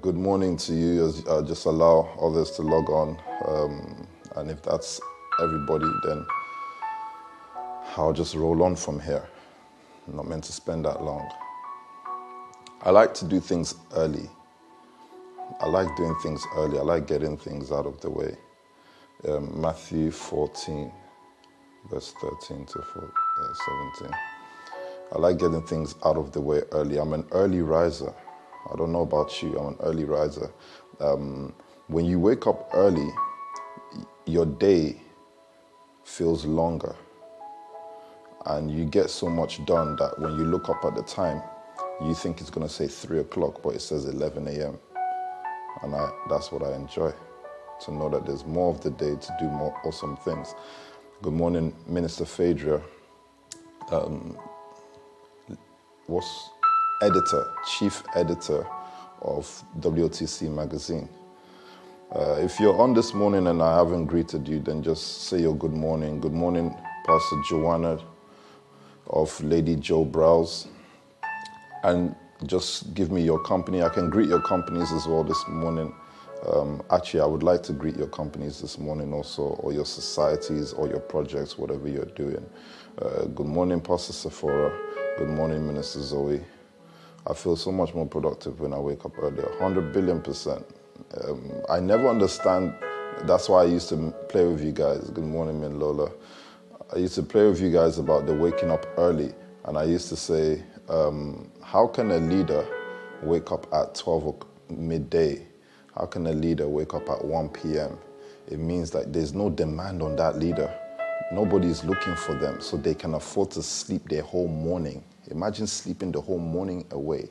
Good morning to you. Uh, just allow others to log on. Um, and if that's everybody, then I'll just roll on from here. I'm not meant to spend that long. I like to do things early. I like doing things early. I like getting things out of the way. Um, Matthew 14, verse 13 to 4, uh, 17. I like getting things out of the way early. I'm an early riser. I don't know about you, I'm an early riser. Um, when you wake up early, your day feels longer. And you get so much done that when you look up at the time, you think it's going to say 3 o'clock, but it says 11 a.m. And I, that's what I enjoy to know that there's more of the day to do more awesome things. Good morning, Minister Phaedra. Um, was editor, chief editor of WOTC magazine. Uh, if you're on this morning and I haven't greeted you, then just say your good morning. Good morning, Pastor Joanna of Lady Joe Browse. And just give me your company. I can greet your companies as well this morning. Um, actually, I would like to greet your companies this morning also, or your societies, or your projects, whatever you're doing. Uh, good morning, Pastor Sephora. Good morning, Minister Zoe. I feel so much more productive when I wake up earlier. 100 billion percent. Um, I never understand. That's why I used to play with you guys. Good morning, Min Lola. I used to play with you guys about the waking up early. And I used to say, um, how can a leader wake up at 12 midday? How can a leader wake up at 1 p.m.? It means that there's no demand on that leader Nobody is looking for them, so they can afford to sleep their whole morning. Imagine sleeping the whole morning away.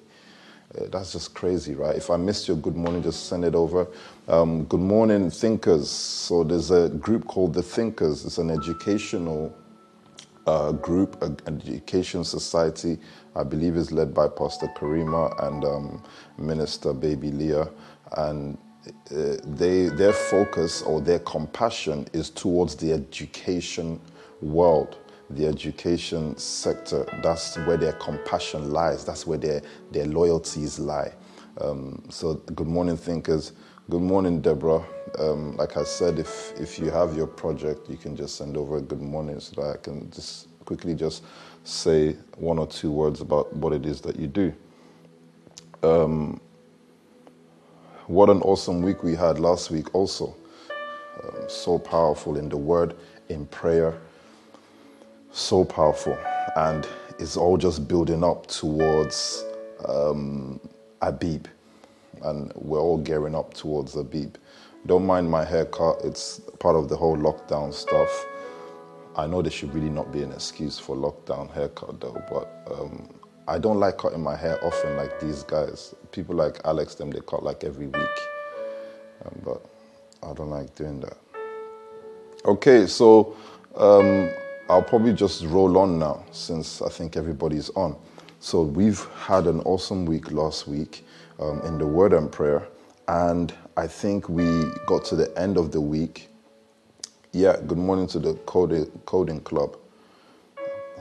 Uh, that's just crazy, right? If I missed your good morning, just send it over. Um, good morning, thinkers. So there's a group called the Thinkers. It's an educational uh, group, an education society. I believe is led by Pastor Karima and um, Minister Baby Leah. And uh, they, their focus or their compassion is towards the education world, the education sector. That's where their compassion lies. That's where their, their loyalties lie. Um, so, good morning, thinkers. Good morning, Deborah. Um, like I said, if, if you have your project, you can just send over a good morning so that I can just quickly just say one or two words about what it is that you do. Um, what an awesome week we had last week, also. Um, so powerful in the word, in prayer. So powerful. And it's all just building up towards um, Abib. And we're all gearing up towards Abib. Don't mind my haircut, it's part of the whole lockdown stuff. I know there should really not be an excuse for lockdown haircut though, but um, I don't like cutting my hair often like these guys. People like Alex, them they cut like every week, um, but I don't like doing that. Okay, so um, I'll probably just roll on now since I think everybody's on. So we've had an awesome week last week um, in the Word and Prayer, and I think we got to the end of the week. Yeah, good morning to the coding, coding club.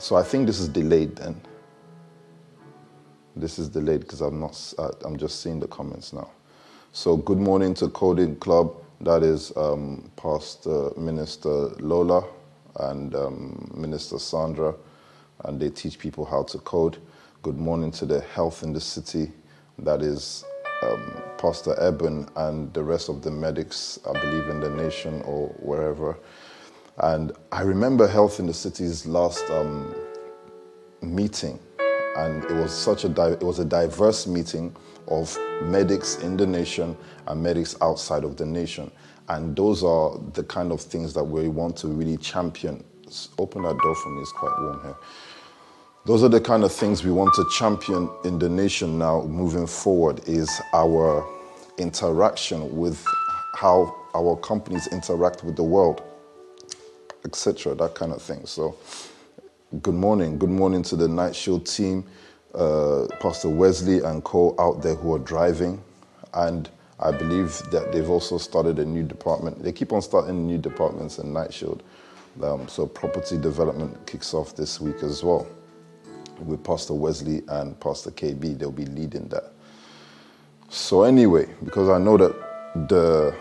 So I think this is delayed then. This is delayed because I'm not. Uh, I'm just seeing the comments now. So good morning to Coding Club. That is um, Pastor Minister Lola and um, Minister Sandra, and they teach people how to code. Good morning to the Health in the City. That is um, Pastor Eben and the rest of the medics, I believe, in the nation or wherever. And I remember Health in the City's last um, meeting and it was such a di- it was a diverse meeting of medics in the nation and medics outside of the nation and those are the kind of things that we want to really champion open that door for me it's quite warm here those are the kind of things we want to champion in the nation now moving forward is our interaction with how our companies interact with the world etc that kind of thing so Good morning. Good morning to the Night show team, uh, Pastor Wesley and co out there who are driving. And I believe that they've also started a new department. They keep on starting new departments in Night Shield. Um, so property development kicks off this week as well with Pastor Wesley and Pastor KB. They'll be leading that. So, anyway, because I know that the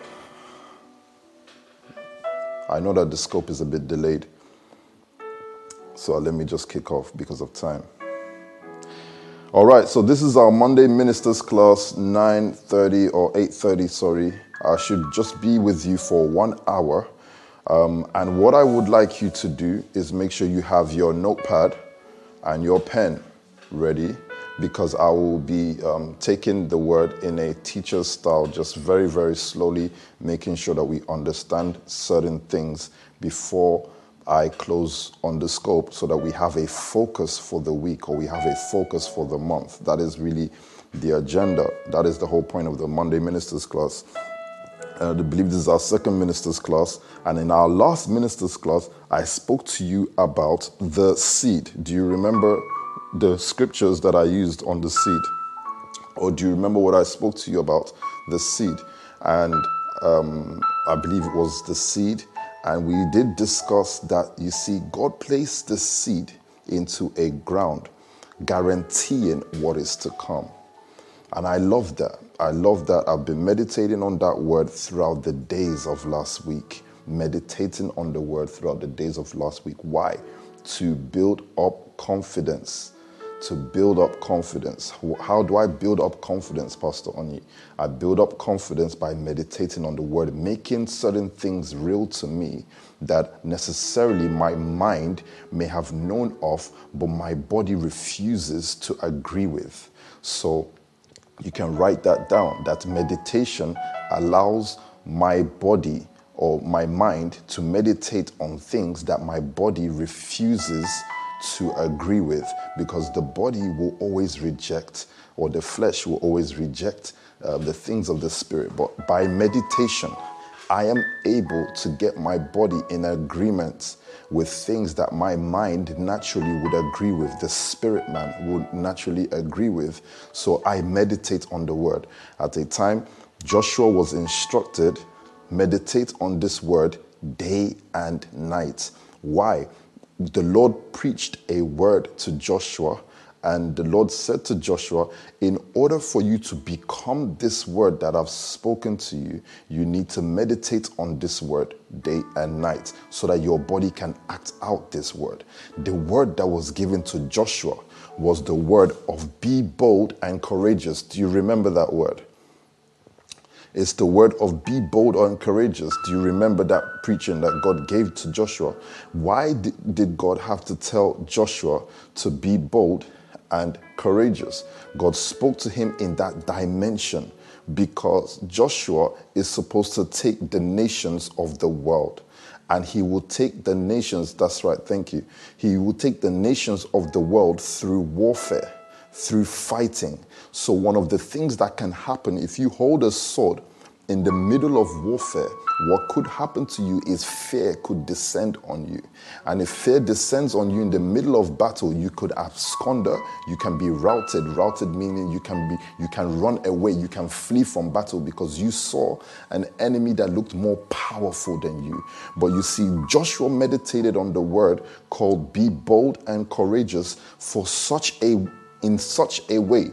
I know that the scope is a bit delayed. So let me just kick off because of time. All right, so this is our Monday ministers class 9:30 or 8:30, sorry. I should just be with you for 1 hour. Um, and what I would like you to do is make sure you have your notepad and your pen ready because I will be um, taking the word in a teacher's style, just very, very slowly, making sure that we understand certain things before I close on the scope so that we have a focus for the week or we have a focus for the month. That is really the agenda. That is the whole point of the Monday Ministers class. Uh, I believe this is our second ministers class. And in our last ministers class, I spoke to you about the seed. Do you remember the scriptures that I used on the seed? Or do you remember what I spoke to you about? The seed. And um, I believe it was the seed. And we did discuss that, you see, God placed the seed into a ground, guaranteeing what is to come. And I love that. I love that. I've been meditating on that word throughout the days of last week. Meditating on the word throughout the days of last week. Why? To build up confidence to build up confidence. How do I build up confidence, Pastor Oni? I build up confidence by meditating on the word, making certain things real to me that necessarily my mind may have known of, but my body refuses to agree with. So you can write that down that meditation allows my body or my mind to meditate on things that my body refuses to agree with because the body will always reject, or the flesh will always reject uh, the things of the spirit. But by meditation, I am able to get my body in agreement with things that my mind naturally would agree with, the spirit man would naturally agree with. So I meditate on the word. At a time, Joshua was instructed meditate on this word day and night. Why? The Lord preached a word to Joshua, and the Lord said to Joshua, In order for you to become this word that I've spoken to you, you need to meditate on this word day and night so that your body can act out this word. The word that was given to Joshua was the word of be bold and courageous. Do you remember that word? It's the word of be bold and courageous. Do you remember that preaching that God gave to Joshua? Why did God have to tell Joshua to be bold and courageous? God spoke to him in that dimension because Joshua is supposed to take the nations of the world and he will take the nations, that's right, thank you. He will take the nations of the world through warfare through fighting. So, one of the things that can happen if you hold a sword in the middle of warfare, what could happen to you is fear could descend on you. And if fear descends on you in the middle of battle, you could absconder, you can be routed. Routed meaning you can be you can run away, you can flee from battle because you saw an enemy that looked more powerful than you. But you see, Joshua meditated on the word called be bold and courageous for such a in such a way,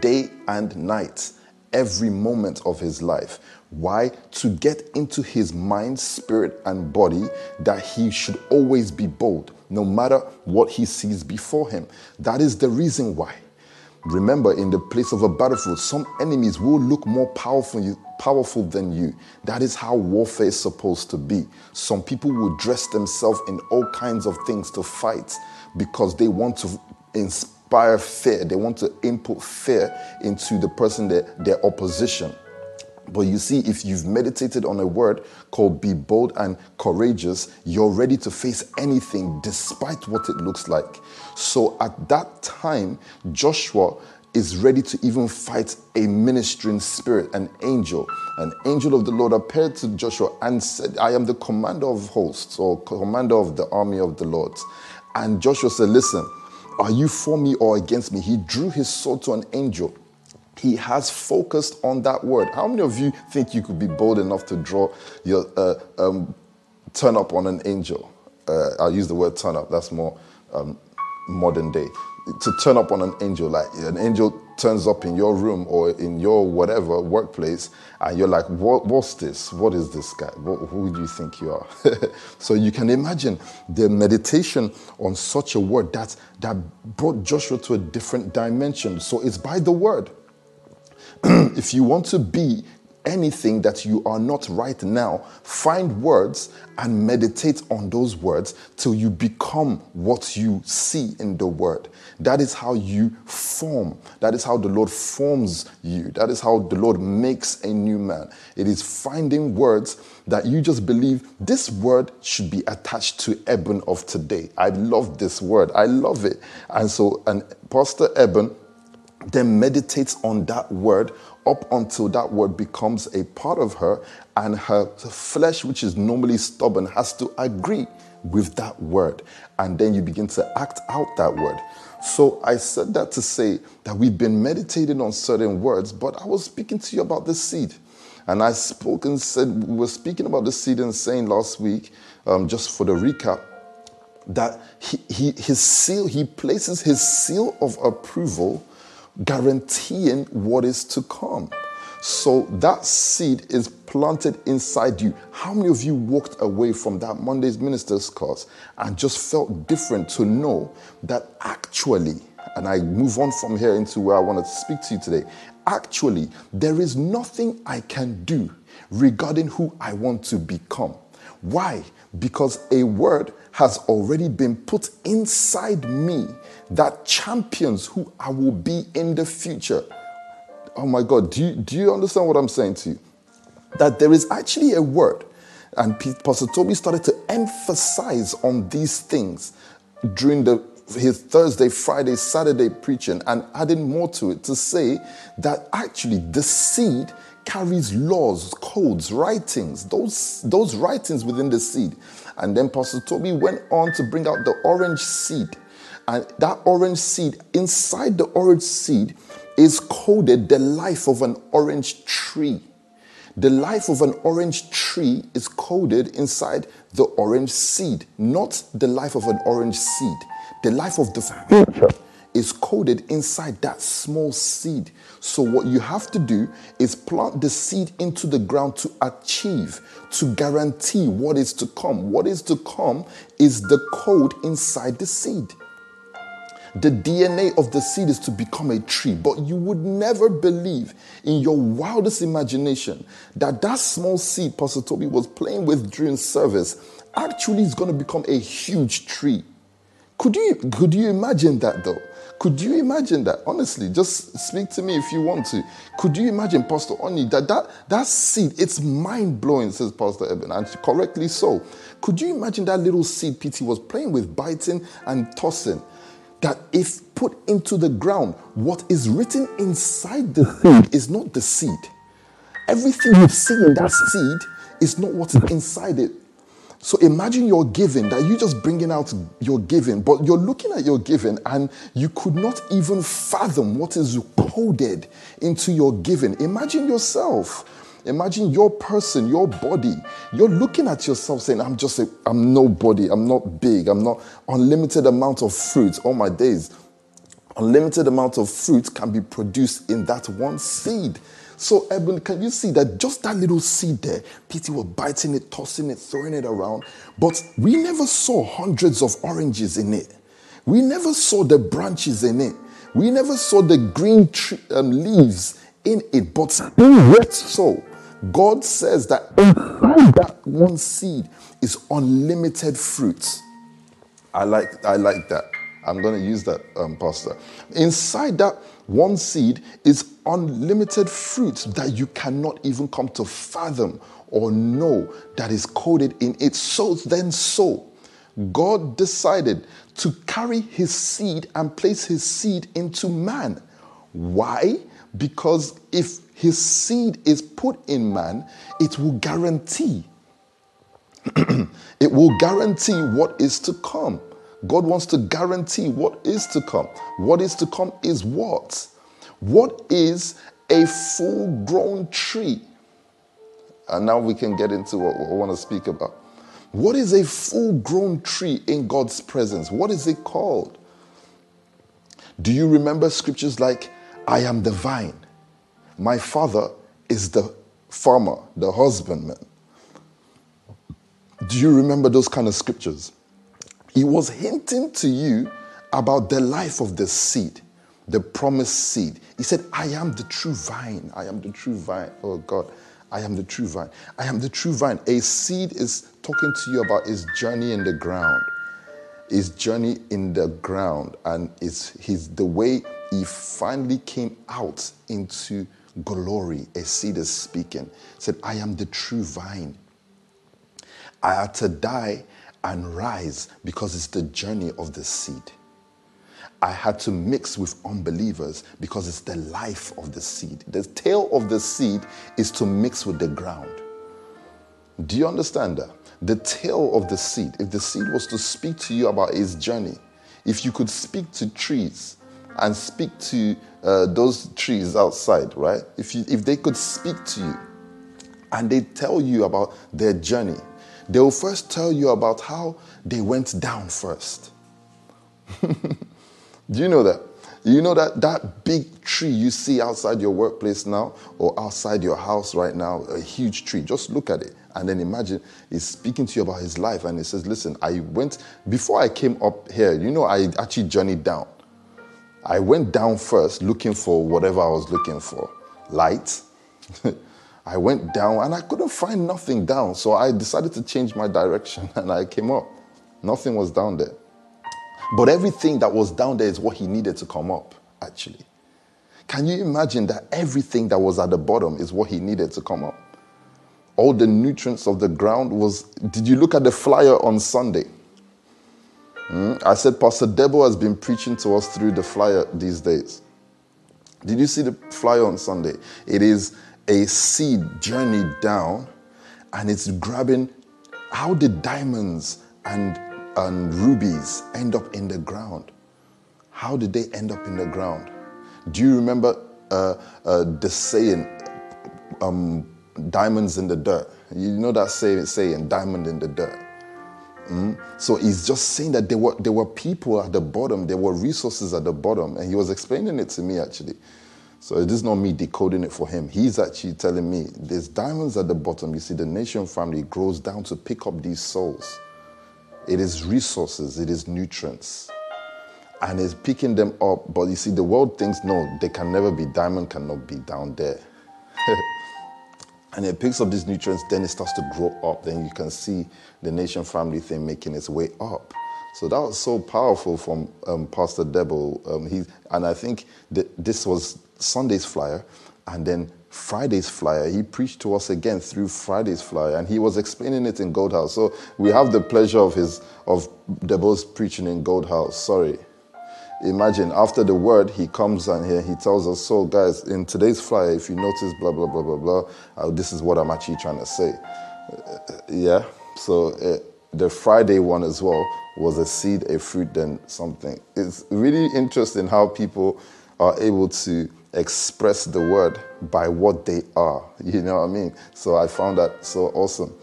day and night, every moment of his life. Why? To get into his mind, spirit, and body that he should always be bold, no matter what he sees before him. That is the reason why. Remember, in the place of a battlefield, some enemies will look more powerful, powerful than you. That is how warfare is supposed to be. Some people will dress themselves in all kinds of things to fight because they want to inspire inspire fear. They want to input fear into the person, that their opposition. But you see, if you've meditated on a word called be bold and courageous, you're ready to face anything despite what it looks like. So at that time, Joshua is ready to even fight a ministering spirit, an angel. An angel of the Lord appeared to Joshua and said, I am the commander of hosts or commander of the army of the Lord. And Joshua said, Listen, are you for me or against me? He drew his sword to an angel. He has focused on that word. How many of you think you could be bold enough to draw your uh, um, turn up on an angel? Uh, I'll use the word turn up. That's more um, modern day. To turn up on an angel, like an angel turns up in your room or in your whatever workplace, and you're like, what, What's this? What is this guy? What, who do you think you are? so you can imagine the meditation on such a word that, that brought Joshua to a different dimension. So it's by the word. if you want to be anything that you are not right now, find words and meditate on those words till you become what you see in the word. That is how you form. That is how the Lord forms you. That is how the Lord makes a new man. It is finding words that you just believe this word should be attached to Eben of today. I love this word. I love it. And so, and Pastor Eben then meditates on that word up until that word becomes a part of her, and her flesh, which is normally stubborn, has to agree with that word. And then you begin to act out that word. So I said that to say that we've been meditating on certain words, but I was speaking to you about the seed. And I spoke and said, we were speaking about the seed and saying last week, um, just for the recap, that he, he, his seal, he places his seal of approval guaranteeing what is to come. So that seed is planted inside you. How many of you walked away from that Monday's ministers class and just felt different to know that actually, and I move on from here into where I want to speak to you today, actually, there is nothing I can do regarding who I want to become. Why? Because a word has already been put inside me that champions who I will be in the future. Oh my God, do you, do you understand what I'm saying to you? That there is actually a word, and Pastor Toby started to emphasize on these things during the, his Thursday, Friday, Saturday preaching, and adding more to it to say that actually the seed carries laws, codes, writings, those, those writings within the seed. And then Pastor Toby went on to bring out the orange seed and that orange seed, inside the orange seed, is coded the life of an orange tree. The life of an orange tree is coded inside the orange seed, not the life of an orange seed. The life of the future is coded inside that small seed. So, what you have to do is plant the seed into the ground to achieve, to guarantee what is to come. What is to come is the code inside the seed. The DNA of the seed is to become a tree, but you would never believe in your wildest imagination that that small seed Pastor Toby was playing with during service actually is going to become a huge tree. Could you, could you imagine that though? Could you imagine that? Honestly, just speak to me if you want to. Could you imagine, Pastor Oni, that that, that seed, it's mind blowing, says Pastor Eben, and correctly so. Could you imagine that little seed PT was playing with, biting and tossing? That if put into the ground, what is written inside the hmm. seed is not the seed. Everything you see in that seed is not what is hmm. inside it. So imagine your giving, that you just bringing out your giving, but you're looking at your giving and you could not even fathom what is coded into your giving. Imagine yourself Imagine your person, your body. You're looking at yourself saying, I'm just a, I'm nobody, I'm not big, I'm not unlimited amount of fruit all my days. Unlimited amount of fruit can be produced in that one seed. So, Eben, can you see that just that little seed there, PT was biting it, tossing it, throwing it around, but we never saw hundreds of oranges in it. We never saw the branches in it. We never saw the green tree, um, leaves in it, but yet so God says that inside that one seed is unlimited fruit. I like, I like that. I'm going to use that, um, Pastor. Inside that one seed is unlimited fruit that you cannot even come to fathom or know that is coded in it. So then, so God decided to carry his seed and place his seed into man. Why? Because if his seed is put in man, it will guarantee. it will guarantee what is to come. God wants to guarantee what is to come. What is to come is what? What is a full grown tree? And now we can get into what I want to speak about. What is a full grown tree in God's presence? What is it called? Do you remember scriptures like I am the vine. My father is the farmer, the husbandman. Do you remember those kind of scriptures? He was hinting to you about the life of the seed, the promised seed. He said, I am the true vine. I am the true vine. Oh God, I am the true vine. I am the true vine. A seed is talking to you about his journey in the ground. His journey in the ground and it's his the way he finally came out into glory. A seed is speaking. Said, I am the true vine. I had to die and rise because it's the journey of the seed. I had to mix with unbelievers because it's the life of the seed. The tail of the seed is to mix with the ground. Do you understand that? The tail of the seed, if the seed was to speak to you about its journey, if you could speak to trees and speak to uh, those trees outside, right? If, you, if they could speak to you and they tell you about their journey, they will first tell you about how they went down first. Do you know that? You know that that big tree you see outside your workplace now or outside your house right now, a huge tree. Just look at it and then imagine he's speaking to you about his life and he says, "Listen, I went before I came up here. You know, I actually journeyed down. I went down first looking for whatever I was looking for, light." I went down and I couldn't find nothing down. So I decided to change my direction and I came up. Nothing was down there. But everything that was down there is what he needed to come up, actually. Can you imagine that everything that was at the bottom is what he needed to come up? All the nutrients of the ground was. Did you look at the flyer on Sunday? Hmm? I said Pastor Debo has been preaching to us through the flyer these days. Did you see the flyer on Sunday? It is a seed journey down and it's grabbing how did diamonds and, and rubies end up in the ground? How did they end up in the ground? Do you remember uh, uh, the saying, um, diamonds in the dirt? You know that saying, saying diamond in the dirt. Mm? So he's just saying that there were, there were people at the bottom, there were resources at the bottom, and he was explaining it to me actually. So it is not me decoding it for him. He's actually telling me there's diamonds at the bottom. You see, the nation family grows down to pick up these souls. It is resources, it is nutrients. And it's picking them up. But you see, the world thinks no, they can never be, diamond cannot be down there. and it picks up these nutrients, then it starts to grow up. Then you can see the nation family thing making its way up. So that was so powerful from um, Pastor Debo. Um, he, and I think this was Sunday's flyer, and then Friday's flyer. He preached to us again through Friday's flyer, and he was explaining it in Gold House. So we have the pleasure of his of Debo's preaching in Gold House. Sorry. Imagine after the word, he comes and here he tells us, so guys, in today's flyer, if you notice, blah blah blah blah blah, uh, this is what I'm actually trying to say. Uh, yeah. So uh, the Friday one as well was a seed, a fruit, then something. It's really interesting how people are able to express the word by what they are. You know what I mean? So I found that so awesome.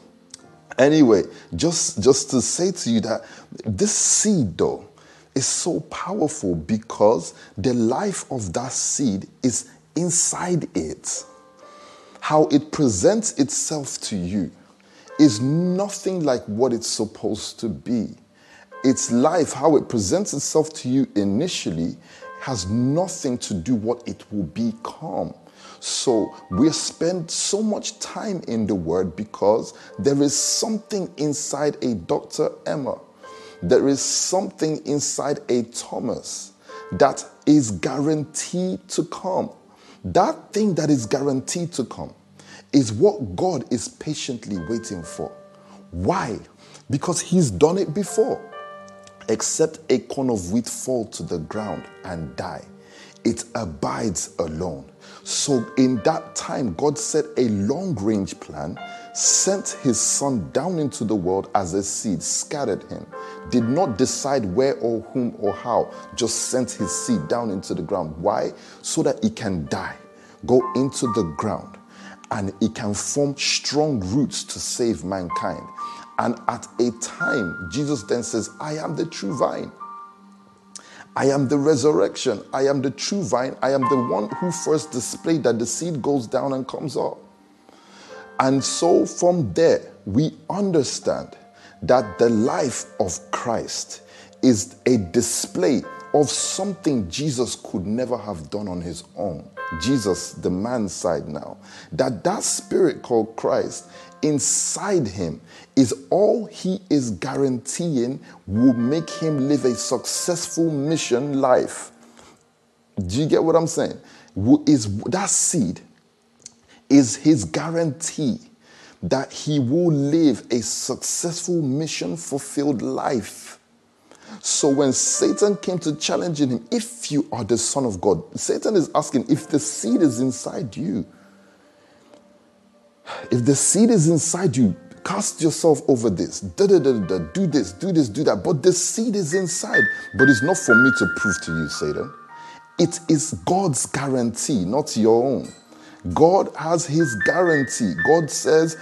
Anyway, just just to say to you that this seed though is so powerful because the life of that seed is inside it. How it presents itself to you is nothing like what it's supposed to be. Its life, how it presents itself to you initially, has nothing to do what it will become. So we spend so much time in the word because there is something inside a Dr. Emma. There is something inside a Thomas that is guaranteed to come. That thing that is guaranteed to come is what God is patiently waiting for. Why? Because He's done it before except a corn of wheat fall to the ground and die, it abides alone. So, in that time, God set a long range plan, sent his son down into the world as a seed, scattered him, did not decide where or whom or how, just sent his seed down into the ground. Why? So that he can die, go into the ground, and he can form strong roots to save mankind. And at a time, Jesus then says, I am the true vine. I am the resurrection. I am the true vine. I am the one who first displayed that the seed goes down and comes up. And so from there, we understand that the life of Christ is a display of something Jesus could never have done on his own. Jesus, the man side now, that that spirit called Christ inside him is all he is guaranteeing will make him live a successful mission life. Do you get what I'm saying? Is that seed is his guarantee that he will live a successful mission fulfilled life. So when Satan came to challenging him, if you are the son of God, Satan is asking if the seed is inside you. If the seed is inside you, cast yourself over this. Da, da, da, da, do this, do this, do that. But the seed is inside. But it's not for me to prove to you, Satan. It is God's guarantee, not your own. God has his guarantee. God says,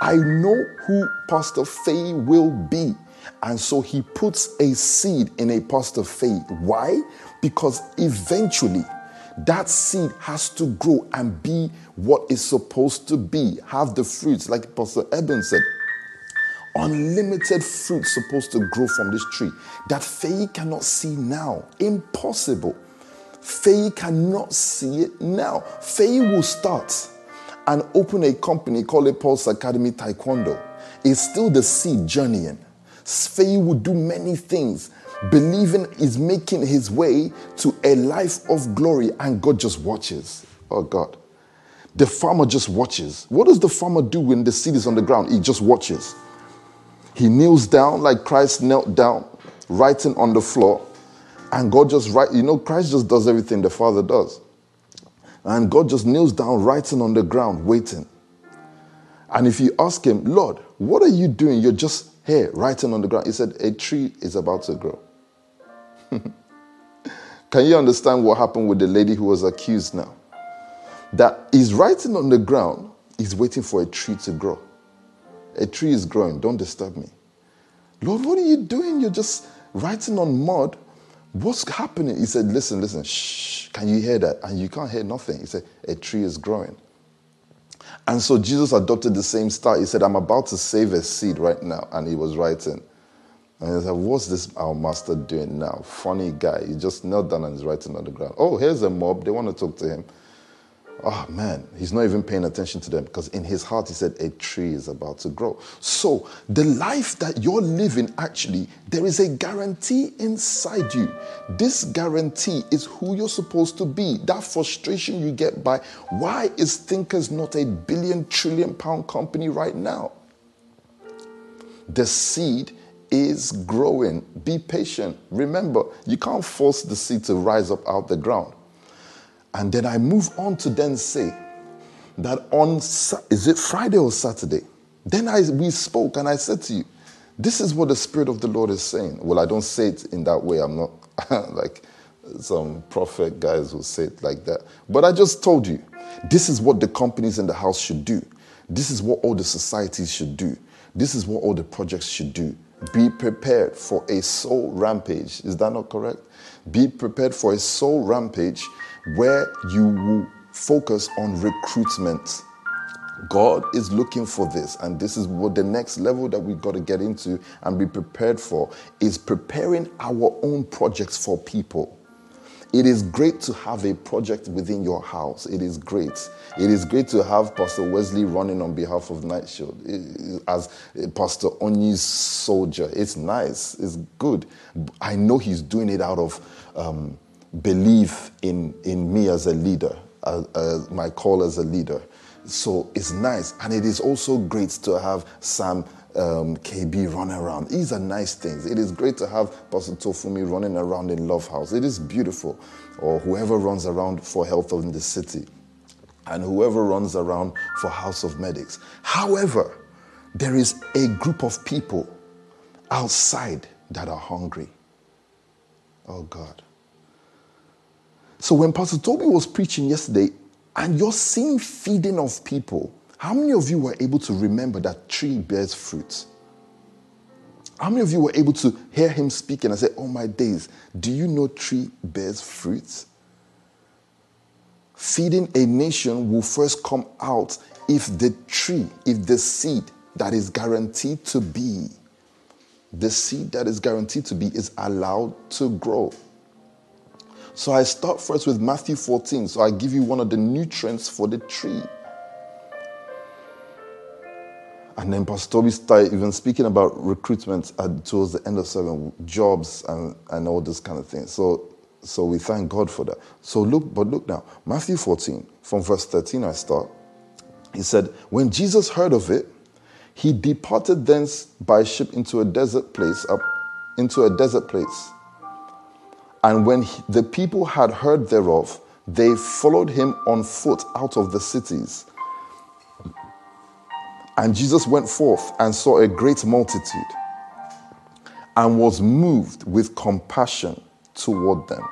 I know who Pastor Faye will be. And so he puts a seed in a Pastor Faye. Why? Because eventually that seed has to grow and be what it's supposed to be, have the fruits, like Pastor Eben said. Unlimited fruit supposed to grow from this tree that Faye cannot see now. Impossible. Faye cannot see it now. Faye will start and open a company called a Pulse Academy Taekwondo. It's still the seed journeying. Faye will do many things, believing is making his way to a life of glory, and God just watches. Oh God. The farmer just watches. What does the farmer do when the seed is on the ground? He just watches. He kneels down like Christ knelt down, writing on the floor and God just write, you know, Christ just does everything the Father does. And God just kneels down, writing on the ground, waiting. And if you ask him, Lord, what are you doing? You're just here, writing on the ground. He said, A tree is about to grow. Can you understand what happened with the lady who was accused now? That he's writing on the ground, he's waiting for a tree to grow. A tree is growing, don't disturb me. Lord, what are you doing? You're just writing on mud What's happening? He said, Listen, listen, shh, can you hear that? And you can't hear nothing. He said, A tree is growing. And so Jesus adopted the same style. He said, I'm about to save a seed right now. And he was writing. And he said, What's this our master doing now? Funny guy. He just knelt down and is writing on the ground. Oh, here's a mob. They want to talk to him. Oh man, he's not even paying attention to them because in his heart he said a tree is about to grow. So, the life that you're living, actually, there is a guarantee inside you. This guarantee is who you're supposed to be. That frustration you get by why is Thinkers not a billion trillion pound company right now? The seed is growing. Be patient. Remember, you can't force the seed to rise up out the ground. And then I move on to then say that on, is it Friday or Saturday? Then I, we spoke and I said to you, this is what the Spirit of the Lord is saying. Well, I don't say it in that way. I'm not like some prophet guys who say it like that. But I just told you, this is what the companies in the house should do. This is what all the societies should do. This is what all the projects should do. Be prepared for a soul rampage. Is that not correct? Be prepared for a soul rampage where you will focus on recruitment. God is looking for this, and this is what the next level that we've got to get into and be prepared for is preparing our own projects for people. It is great to have a project within your house. It is great. It is great to have Pastor Wesley running on behalf of Nightshield as Pastor Onyi's soldier. It's nice. It's good. I know he's doing it out of um, belief in, in me as a leader, my call as a leader. So it's nice. And it is also great to have Sam um, KB run around. These are nice things. It is great to have Pastor Tofumi running around in Love House. It is beautiful. Or whoever runs around for health in the city. And whoever runs around for House of Medics. However, there is a group of people outside that are hungry. Oh God. So when Pastor Toby was preaching yesterday, and you're seeing feeding of people, how many of you were able to remember that tree bears fruit? How many of you were able to hear him speak and I said, Oh my days, do you know tree bears fruits? Feeding a nation will first come out if the tree, if the seed that is guaranteed to be, the seed that is guaranteed to be is allowed to grow. So I start first with Matthew 14. So I give you one of the nutrients for the tree. And then Pastor Toby started even speaking about recruitment at, towards the end of seven, jobs and, and all this kind of thing. So, so we thank God for that. So look, but look now, Matthew 14, from verse 13, I start. He said, When Jesus heard of it, he departed thence by ship into a desert place, up into a desert place. And when he, the people had heard thereof, they followed him on foot out of the cities. And Jesus went forth and saw a great multitude and was moved with compassion toward them.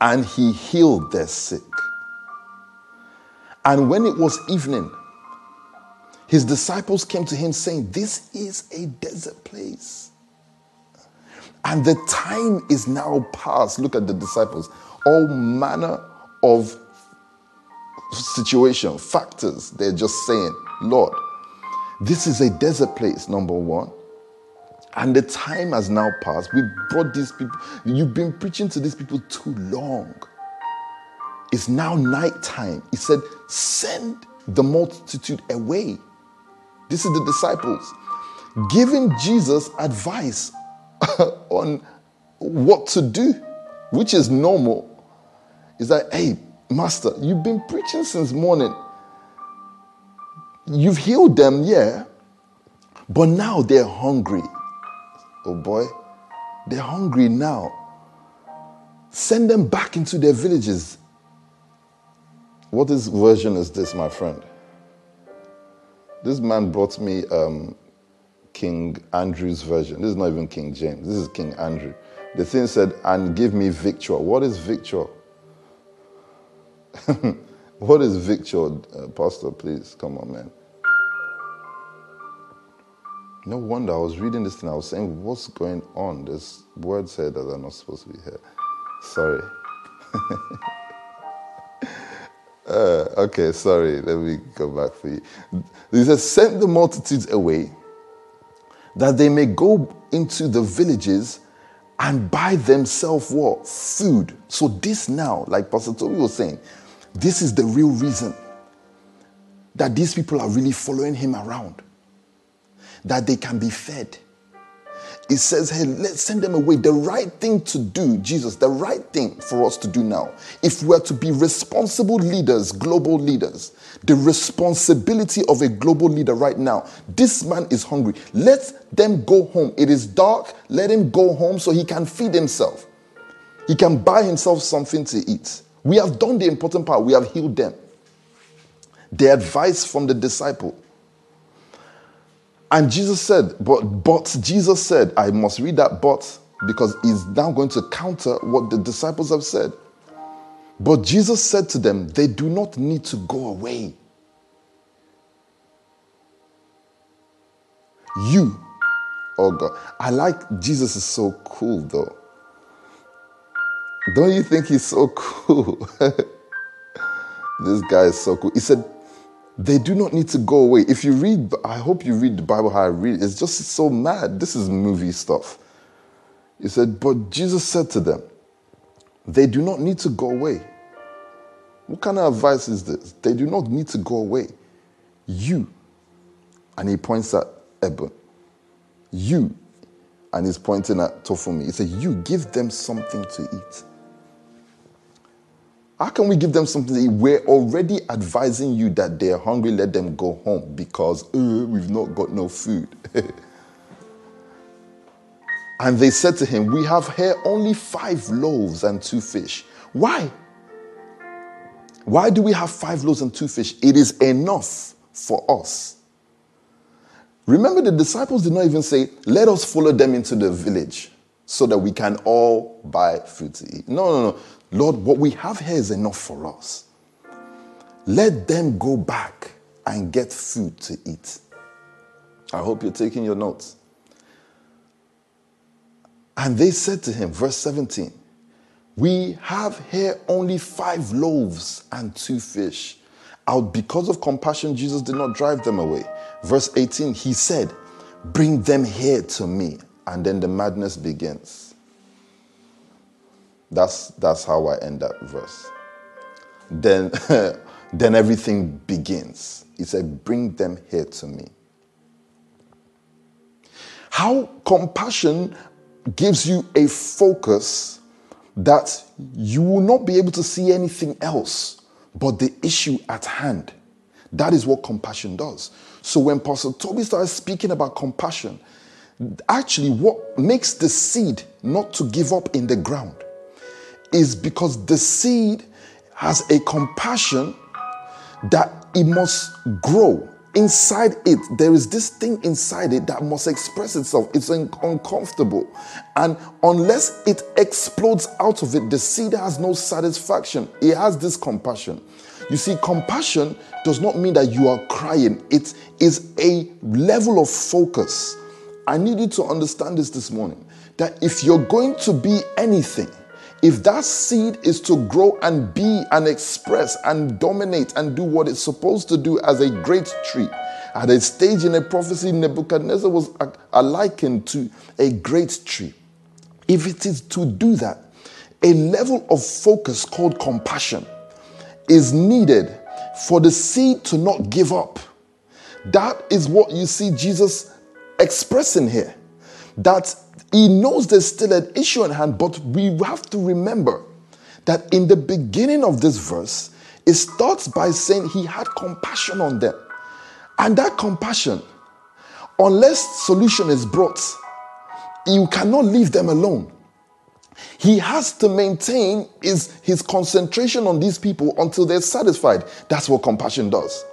And he healed their sick. And when it was evening, his disciples came to him saying, This is a desert place. And the time is now past. Look at the disciples. All manner of situation, factors, they're just saying, Lord, this is a desert place, number one. And the time has now passed. We brought these people, you've been preaching to these people too long. It's now night time. He said, Send the multitude away. This is the disciples giving Jesus advice on what to do, which is normal. Is that, hey, Master, you've been preaching since morning. You've healed them, yeah, but now they're hungry. Oh boy, they're hungry now. Send them back into their villages. What is version is this, my friend? This man brought me um, King Andrew's version. This is not even King James. This is King Andrew. The thing said, and give me victor. What is victor? what is victor, uh, Pastor? Please, come on, man. No wonder I was reading this thing. I was saying, what's going on? There's words here that are not supposed to be here. Sorry. uh, okay, sorry. Let me go back for you. He says, send the multitudes away that they may go into the villages and buy themselves what? Food. So this now, like Pastor Toby was saying, this is the real reason that these people are really following him around. That they can be fed. It says, hey, let's send them away. The right thing to do, Jesus, the right thing for us to do now, if we're to be responsible leaders, global leaders, the responsibility of a global leader right now, this man is hungry. Let them go home. It is dark. Let him go home so he can feed himself. He can buy himself something to eat. We have done the important part, we have healed them. The advice from the disciple and Jesus said, but, but Jesus said, I must read that but because he's now going to counter what the disciples have said. But Jesus said to them, They do not need to go away. You, oh God. I like Jesus is so cool though. Don't you think he's so cool? this guy is so cool. He said, they do not need to go away. If you read, I hope you read the Bible how I read. It's just so mad. This is movie stuff. He said, But Jesus said to them, They do not need to go away. What kind of advice is this? They do not need to go away. You, and he points at Eben, you, and he's pointing at Tofumi. He said, You give them something to eat. How can we give them something? We're already advising you that they're hungry, let them go home because uh, we've not got no food. and they said to him, We have here only five loaves and two fish. Why? Why do we have five loaves and two fish? It is enough for us. Remember, the disciples did not even say, Let us follow them into the village so that we can all buy food to eat. No, no, no. Lord, what we have here is enough for us. Let them go back and get food to eat. I hope you're taking your notes. And they said to him, verse 17, We have here only five loaves and two fish. Out because of compassion, Jesus did not drive them away. Verse 18, he said, Bring them here to me. And then the madness begins. That's, that's how I end that verse. Then, then everything begins. He said, Bring them here to me. How compassion gives you a focus that you will not be able to see anything else but the issue at hand. That is what compassion does. So when Pastor Toby started speaking about compassion, actually what makes the seed not to give up in the ground is because the seed has a compassion that it must grow inside it, there is this thing inside it that must express itself. It's un- uncomfortable. And unless it explodes out of it, the seed has no satisfaction. It has this compassion. You see, compassion does not mean that you are crying, it is a level of focus. I need you to understand this this morning that if you're going to be anything, if that seed is to grow and be and express and dominate and do what it's supposed to do as a great tree, at a stage in a prophecy, Nebuchadnezzar was likened to a great tree. If it is to do that, a level of focus called compassion is needed for the seed to not give up. That is what you see Jesus expressing here. That he knows there's still an issue at hand, but we have to remember that in the beginning of this verse, it starts by saying he had compassion on them. And that compassion, unless solution is brought, you cannot leave them alone. He has to maintain his, his concentration on these people until they're satisfied. That's what compassion does.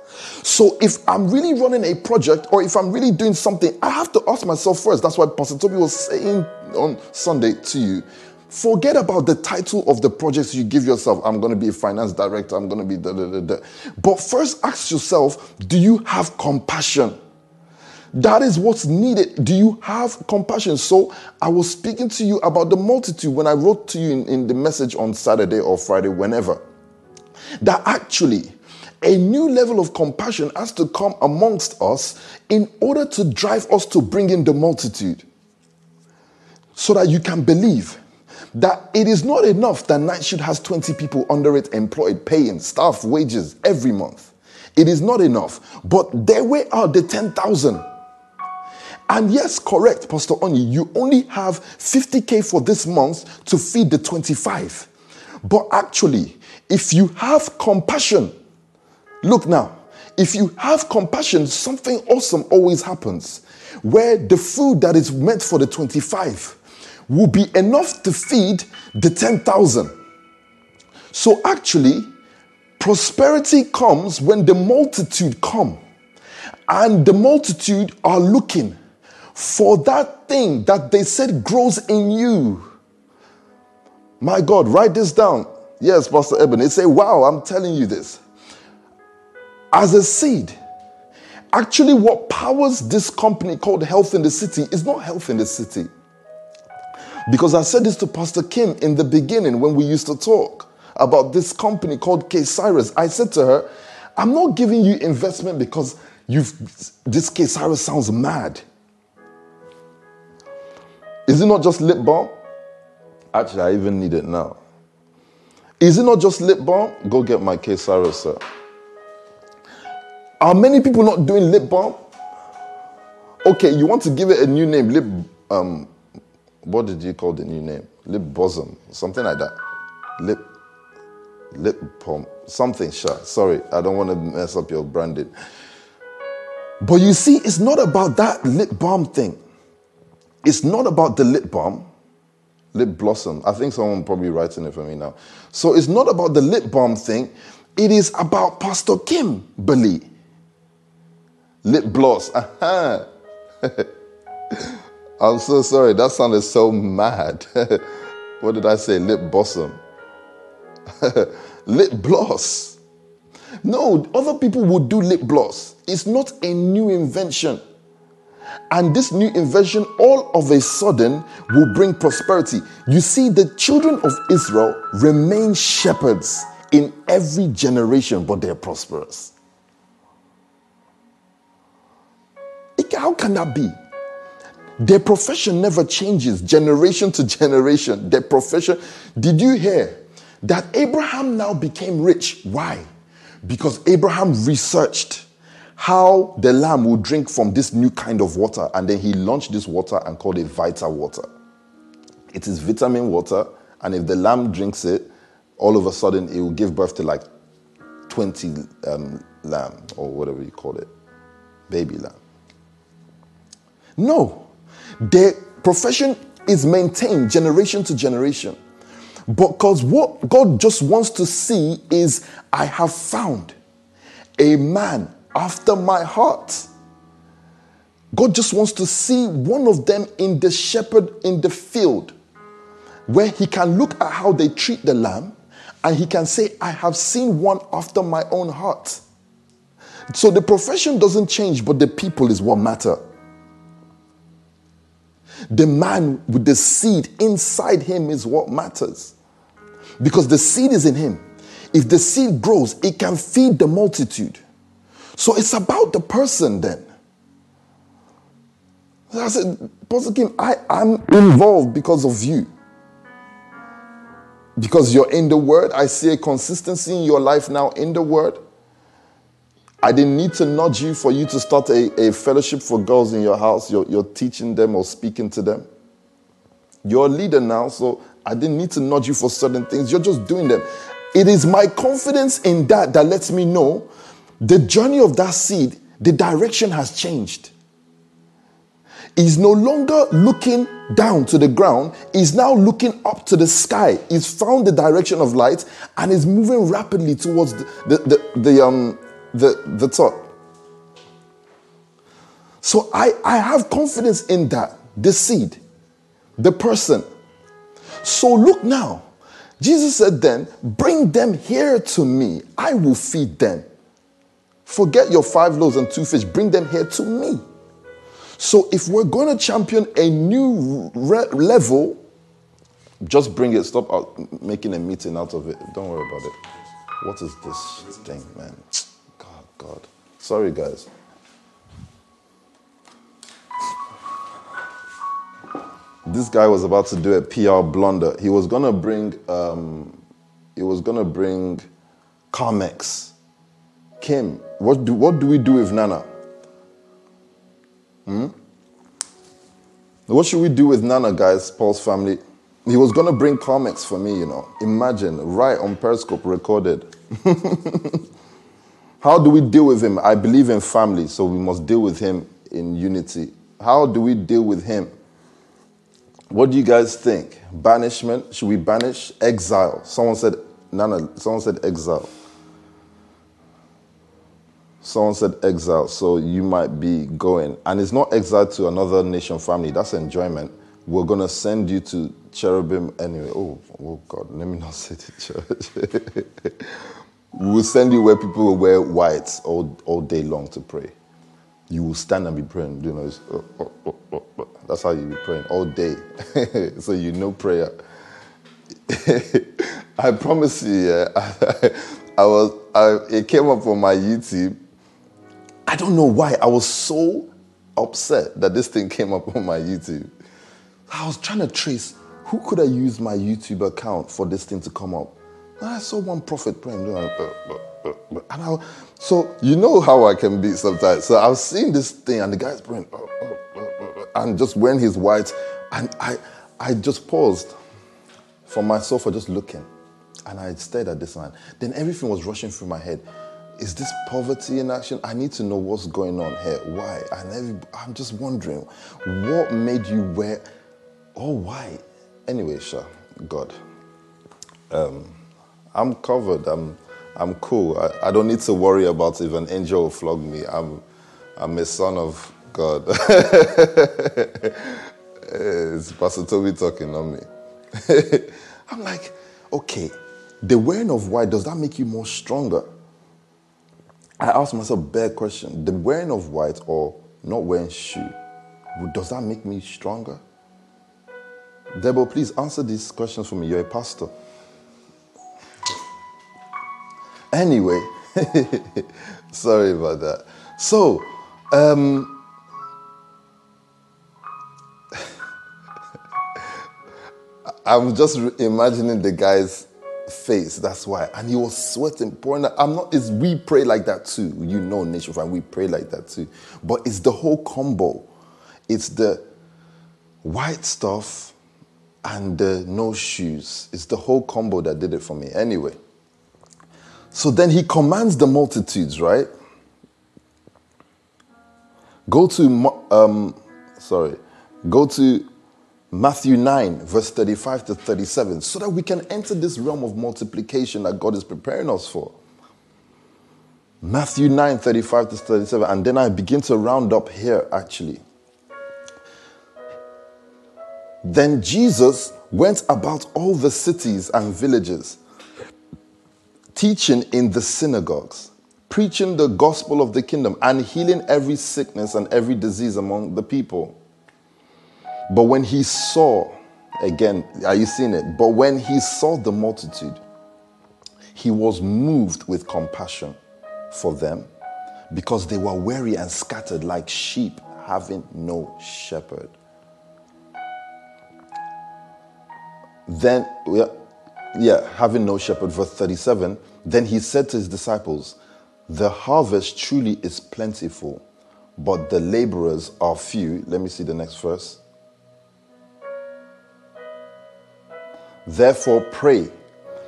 So if I'm really running a project or if I'm really doing something, I have to ask myself first. That's why Pastor Toby was saying on Sunday to you. Forget about the title of the projects you give yourself. I'm going to be a finance director. I'm going to be da da da da. But first ask yourself, do you have compassion? That is what's needed. Do you have compassion? So I was speaking to you about the multitude when I wrote to you in, in the message on Saturday or Friday, whenever. That actually a new level of compassion has to come amongst us in order to drive us to bring in the multitude. So that you can believe that it is not enough that Nightshoot has 20 people under it employed, paying staff wages every month. It is not enough. But there we are, the 10,000. And yes, correct, Pastor Oni, you only have 50K for this month to feed the 25. But actually, if you have compassion, Look now, if you have compassion, something awesome always happens where the food that is meant for the 25 will be enough to feed the 10,000. So actually, prosperity comes when the multitude come and the multitude are looking for that thing that they said grows in you. My God, write this down. Yes, Pastor Eben. They say, wow, I'm telling you this as a seed. Actually, what powers this company called Health in the City is not Health in the City. Because I said this to Pastor Kim in the beginning when we used to talk about this company called K Cyrus. I said to her, I'm not giving you investment because you've this K Cyrus sounds mad. Is it not just lip balm? Actually, I even need it now. Is it not just lip balm? Go get my K Cyrus, sir. Are many people not doing lip balm? Okay, you want to give it a new name, lip um what did you call the new name? Lip bosom, something like that. Lip lip balm, something sure. Sorry, I don't want to mess up your branding. But you see, it's not about that lip balm thing. It's not about the lip balm, lip blossom. I think someone probably writing it for me now. So it's not about the lip balm thing. It is about Pastor Kim Kimberly lip gloss. Uh-huh. I'm so sorry. That sounded so mad. what did I say? Lip bosom. lip gloss. No, other people would do lip gloss. It's not a new invention. And this new invention, all of a sudden, will bring prosperity. You see, the children of Israel remain shepherds in every generation, but they're prosperous. How can that be? Their profession never changes generation to generation. Their profession. Did you hear that Abraham now became rich? Why? Because Abraham researched how the lamb would drink from this new kind of water, and then he launched this water and called it Vita water. It is vitamin water, and if the lamb drinks it, all of a sudden it will give birth to like 20 um, lamb or whatever you call it, baby lamb. No, their profession is maintained generation to generation. Because what God just wants to see is, I have found a man after my heart. God just wants to see one of them in the shepherd in the field where he can look at how they treat the lamb and he can say, I have seen one after my own heart. So the profession doesn't change, but the people is what matter. The man with the seed inside him is what matters. Because the seed is in him. If the seed grows, it can feed the multitude. So it's about the person then. I said, Pastor Kim, I, I'm involved because of you. Because you're in the word. I see a consistency in your life now in the word. I didn't need to nudge you for you to start a, a fellowship for girls in your house. You're, you're teaching them or speaking to them. You're a leader now, so I didn't need to nudge you for certain things. You're just doing them. It is my confidence in that that lets me know the journey of that seed, the direction has changed. He's no longer looking down to the ground, he's now looking up to the sky. He's found the direction of light and is moving rapidly towards the, the, the, the um, the, the top. So I, I have confidence in that, the seed, the person. So look now. Jesus said then, bring them here to me. I will feed them. Forget your five loaves and two fish. Bring them here to me. So if we're going to champion a new re- level, just bring it. Stop making a meeting out of it. Don't worry about it. What is this thing, man? God. Sorry, guys. This guy was about to do a PR blunder. He was gonna bring, um, he was gonna bring Carmex. Kim, what do what do we do with Nana? Hmm? What should we do with Nana, guys? Paul's family. He was gonna bring Carmex for me, you know. Imagine, right on Periscope, recorded. How do we deal with him? I believe in family, so we must deal with him in unity. How do we deal with him? What do you guys think? Banishment? Should we banish? Exile? Someone said, Nana, someone said exile. Someone said exile, so you might be going. And it's not exile to another nation family, that's enjoyment. We're to send you to cherubim anyway. Oh, oh God, let me not say to church. We will send you where people will wear whites all, all day long to pray. You will stand and be praying. You know, oh, oh, oh, that's how you be praying all day. so you know prayer. I promise you, yeah, I, I was. I, it came up on my YouTube. I don't know why. I was so upset that this thing came up on my YouTube. I was trying to trace who could I use my YouTube account for this thing to come up. I saw one prophet praying, and I, so you know how I can be sometimes. So I was seeing this thing, and the guy's praying, and just when he's white, and I, I just paused for myself for just looking, and I stared at this man. Then everything was rushing through my head. Is this poverty in action? I need to know what's going on here. Why? And every, I'm just wondering, what made you wear? Oh, why? Anyway, sure, God. Um, I'm covered. I'm, I'm cool. I, I don't need to worry about if an angel will flog me. I'm, I'm a son of God. it's Pastor Toby talking, on me. I'm like, okay, the wearing of white, does that make you more stronger? I asked myself a bad question. The wearing of white or not wearing shoe, Does that make me stronger? Deborah, please answer these questions for me. You're a pastor. Anyway, sorry about that. So, um, I'm just imagining the guy's face. That's why, and he was sweating, pouring. Out. I'm not. Is we pray like that too? You know, Nation Friend, we pray like that too. But it's the whole combo. It's the white stuff and the no shoes. It's the whole combo that did it for me. Anyway. So then he commands the multitudes, right? Go to, um, sorry, go to Matthew 9, verse 35 to 37, so that we can enter this realm of multiplication that God is preparing us for. Matthew 9, 35 to 37, and then I begin to round up here actually. Then Jesus went about all the cities and villages teaching in the synagogues, preaching the gospel of the kingdom, and healing every sickness and every disease among the people. But when he saw, again, are you seeing it? But when he saw the multitude, he was moved with compassion for them because they were weary and scattered like sheep having no shepherd. Then, yeah, having no shepherd, verse 37, then he said to his disciples, The harvest truly is plentiful, but the laborers are few. Let me see the next verse. Therefore, pray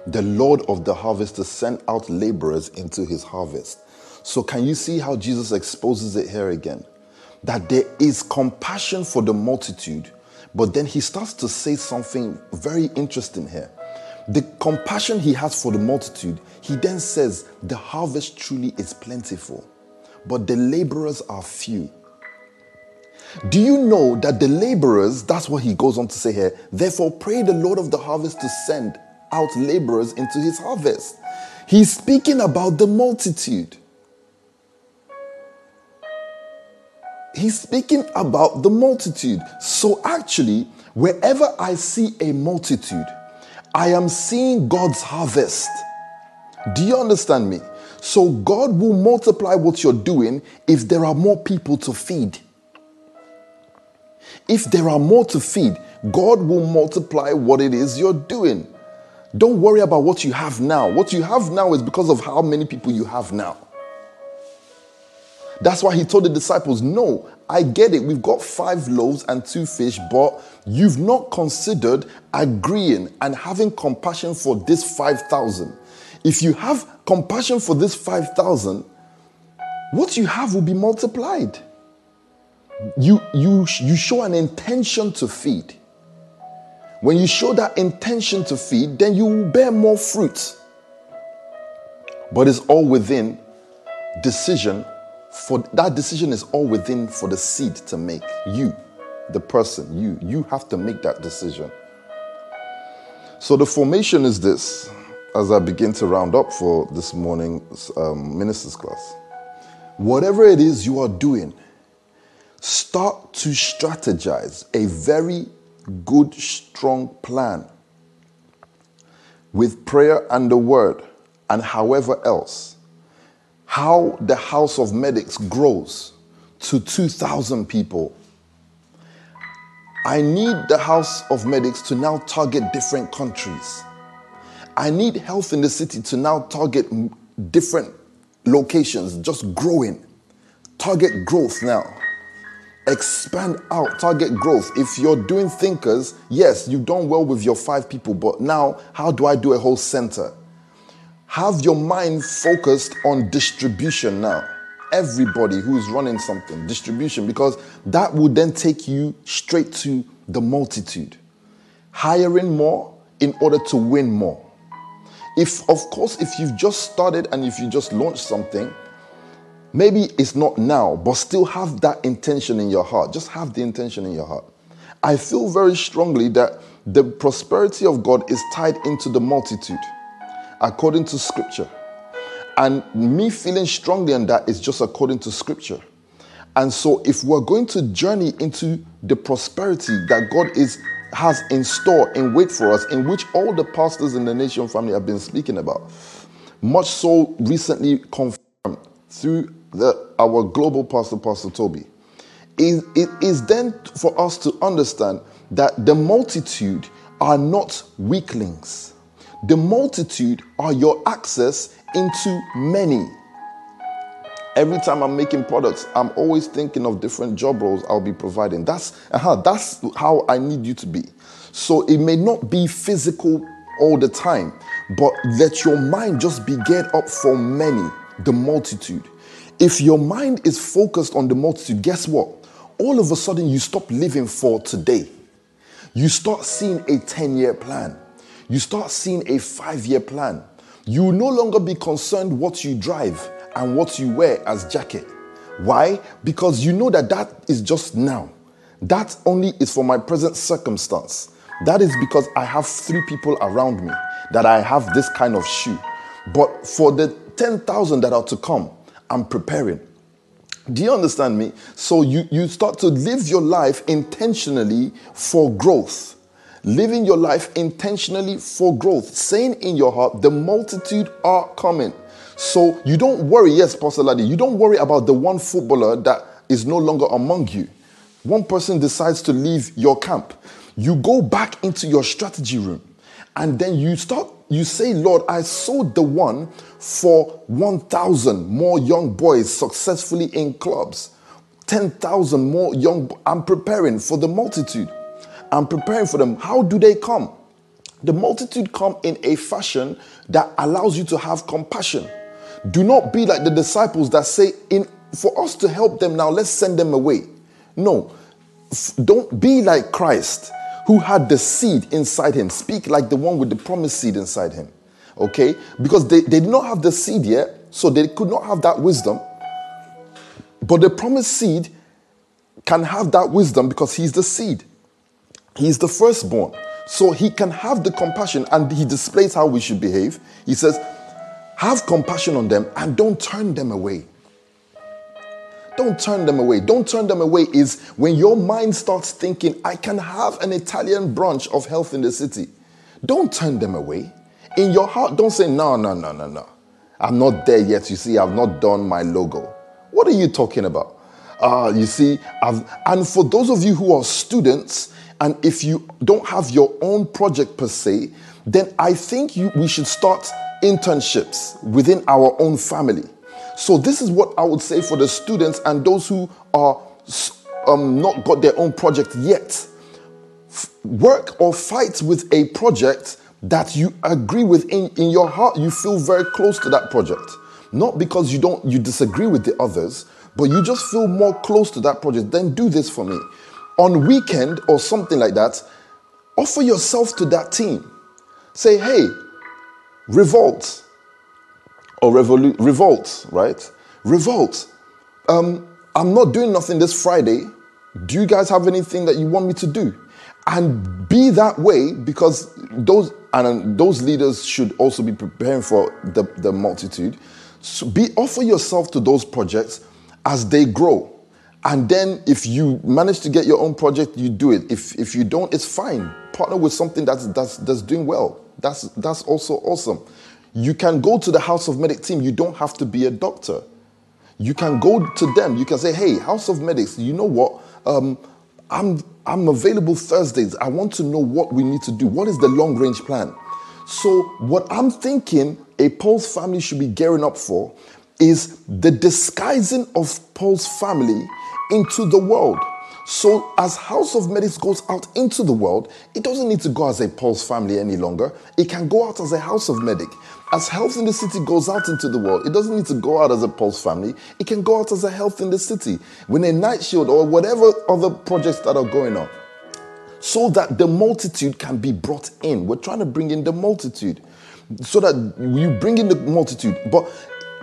the Lord of the harvest to send out laborers into his harvest. So, can you see how Jesus exposes it here again? That there is compassion for the multitude, but then he starts to say something very interesting here. The compassion he has for the multitude, he then says, The harvest truly is plentiful, but the laborers are few. Do you know that the laborers, that's what he goes on to say here, therefore pray the Lord of the harvest to send out laborers into his harvest? He's speaking about the multitude. He's speaking about the multitude. So, actually, wherever I see a multitude, I am seeing God's harvest. Do you understand me? So, God will multiply what you're doing if there are more people to feed. If there are more to feed, God will multiply what it is you're doing. Don't worry about what you have now. What you have now is because of how many people you have now. That's why he told the disciples, No, I get it. We've got five loaves and two fish, but you've not considered agreeing and having compassion for this 5,000. If you have compassion for this 5,000, what you have will be multiplied. You, you, you show an intention to feed. When you show that intention to feed, then you will bear more fruit. But it's all within decision for that decision is all within for the seed to make. You the person you you have to make that decision. So the formation is this as i begin to round up for this morning's um, ministers class. Whatever it is you are doing start to strategize a very good strong plan with prayer and the word and however else how the House of Medics grows to 2,000 people. I need the House of Medics to now target different countries. I need health in the city to now target different locations, just growing. Target growth now. Expand out, target growth. If you're doing thinkers, yes, you've done well with your five people, but now how do I do a whole center? Have your mind focused on distribution now. Everybody who is running something, distribution, because that will then take you straight to the multitude. Hiring more in order to win more. If, of course, if you've just started and if you just launched something, maybe it's not now, but still have that intention in your heart. Just have the intention in your heart. I feel very strongly that the prosperity of God is tied into the multitude according to scripture. And me feeling strongly on that is just according to scripture. And so, if we're going to journey into the prosperity that God is has in store and wait for us, in which all the pastors in the nation family have been speaking about, much so recently confirmed through the, our global pastor, Pastor Toby, is, it is then for us to understand that the multitude are not weaklings. The multitude are your access into many. Every time I'm making products, I'm always thinking of different job roles I'll be providing. That's, uh-huh, that's how I need you to be. So it may not be physical all the time, but let your mind just be geared up for many, the multitude. If your mind is focused on the multitude, guess what? All of a sudden, you stop living for today. You start seeing a 10 year plan. You start seeing a five year plan. You will no longer be concerned what you drive and what you wear as jacket. Why? Because you know that that is just now. That only is for my present circumstance. That is because I have three people around me that I have this kind of shoe. But for the 10,000 that are to come, I'm preparing. Do you understand me? So you, you start to live your life intentionally for growth. Living your life intentionally for growth. Saying in your heart, the multitude are coming. So you don't worry, yes, Pastor Ladi, you don't worry about the one footballer that is no longer among you. One person decides to leave your camp. You go back into your strategy room and then you start, you say, Lord, I sold the one for 1,000 more young boys successfully in clubs. 10,000 more young, I'm preparing for the multitude. I'm preparing for them. How do they come? The multitude come in a fashion that allows you to have compassion. Do not be like the disciples that say, in, for us to help them now, let's send them away. No, don't be like Christ who had the seed inside him. Speak like the one with the promised seed inside him. Okay? Because they, they did not have the seed yet, so they could not have that wisdom. But the promised seed can have that wisdom because he's the seed. He's the firstborn. So he can have the compassion and he displays how we should behave. He says, have compassion on them and don't turn them away. Don't turn them away. Don't turn them away is when your mind starts thinking, I can have an Italian branch of health in the city. Don't turn them away. In your heart, don't say, No, no, no, no, no. I'm not there yet. You see, I've not done my logo. What are you talking about? Uh, you see, I've, and for those of you who are students, and if you don't have your own project per se, then I think you, we should start internships within our own family. So this is what I would say for the students and those who are um, not got their own project yet. F- work or fight with a project that you agree with in, in your heart. You feel very close to that project, not because you don't you disagree with the others, but you just feel more close to that project. Then do this for me on weekend or something like that. Offer yourself to that team. Say, hey, revolt or revolu- revolt, right? Revolt. Um, I'm not doing nothing this Friday. Do you guys have anything that you want me to do? And be that way because those and those leaders should also be preparing for the, the multitude. So be offer yourself to those projects as they grow. And then if you manage to get your own project, you do it. If if you don't, it's fine. Partner with something that's that's that's doing well. That's that's also awesome. You can go to the House of Medic team. You don't have to be a doctor. You can go to them. You can say, hey, House of Medics, you know what? Um, I'm, I'm available Thursdays. I want to know what we need to do. What is the long range plan? So, what I'm thinking a Pulse family should be gearing up for is the disguising of Paul's family into the world. So, as House of Medics goes out into the world, it doesn't need to go as a Paul's family any longer. It can go out as a House of Medic. As Health in the City goes out into the world, it doesn't need to go out as a Paul's family. It can go out as a Health in the City with a Night Shield or whatever other projects that are going on. So that the multitude can be brought in. We're trying to bring in the multitude so that you bring in the multitude. But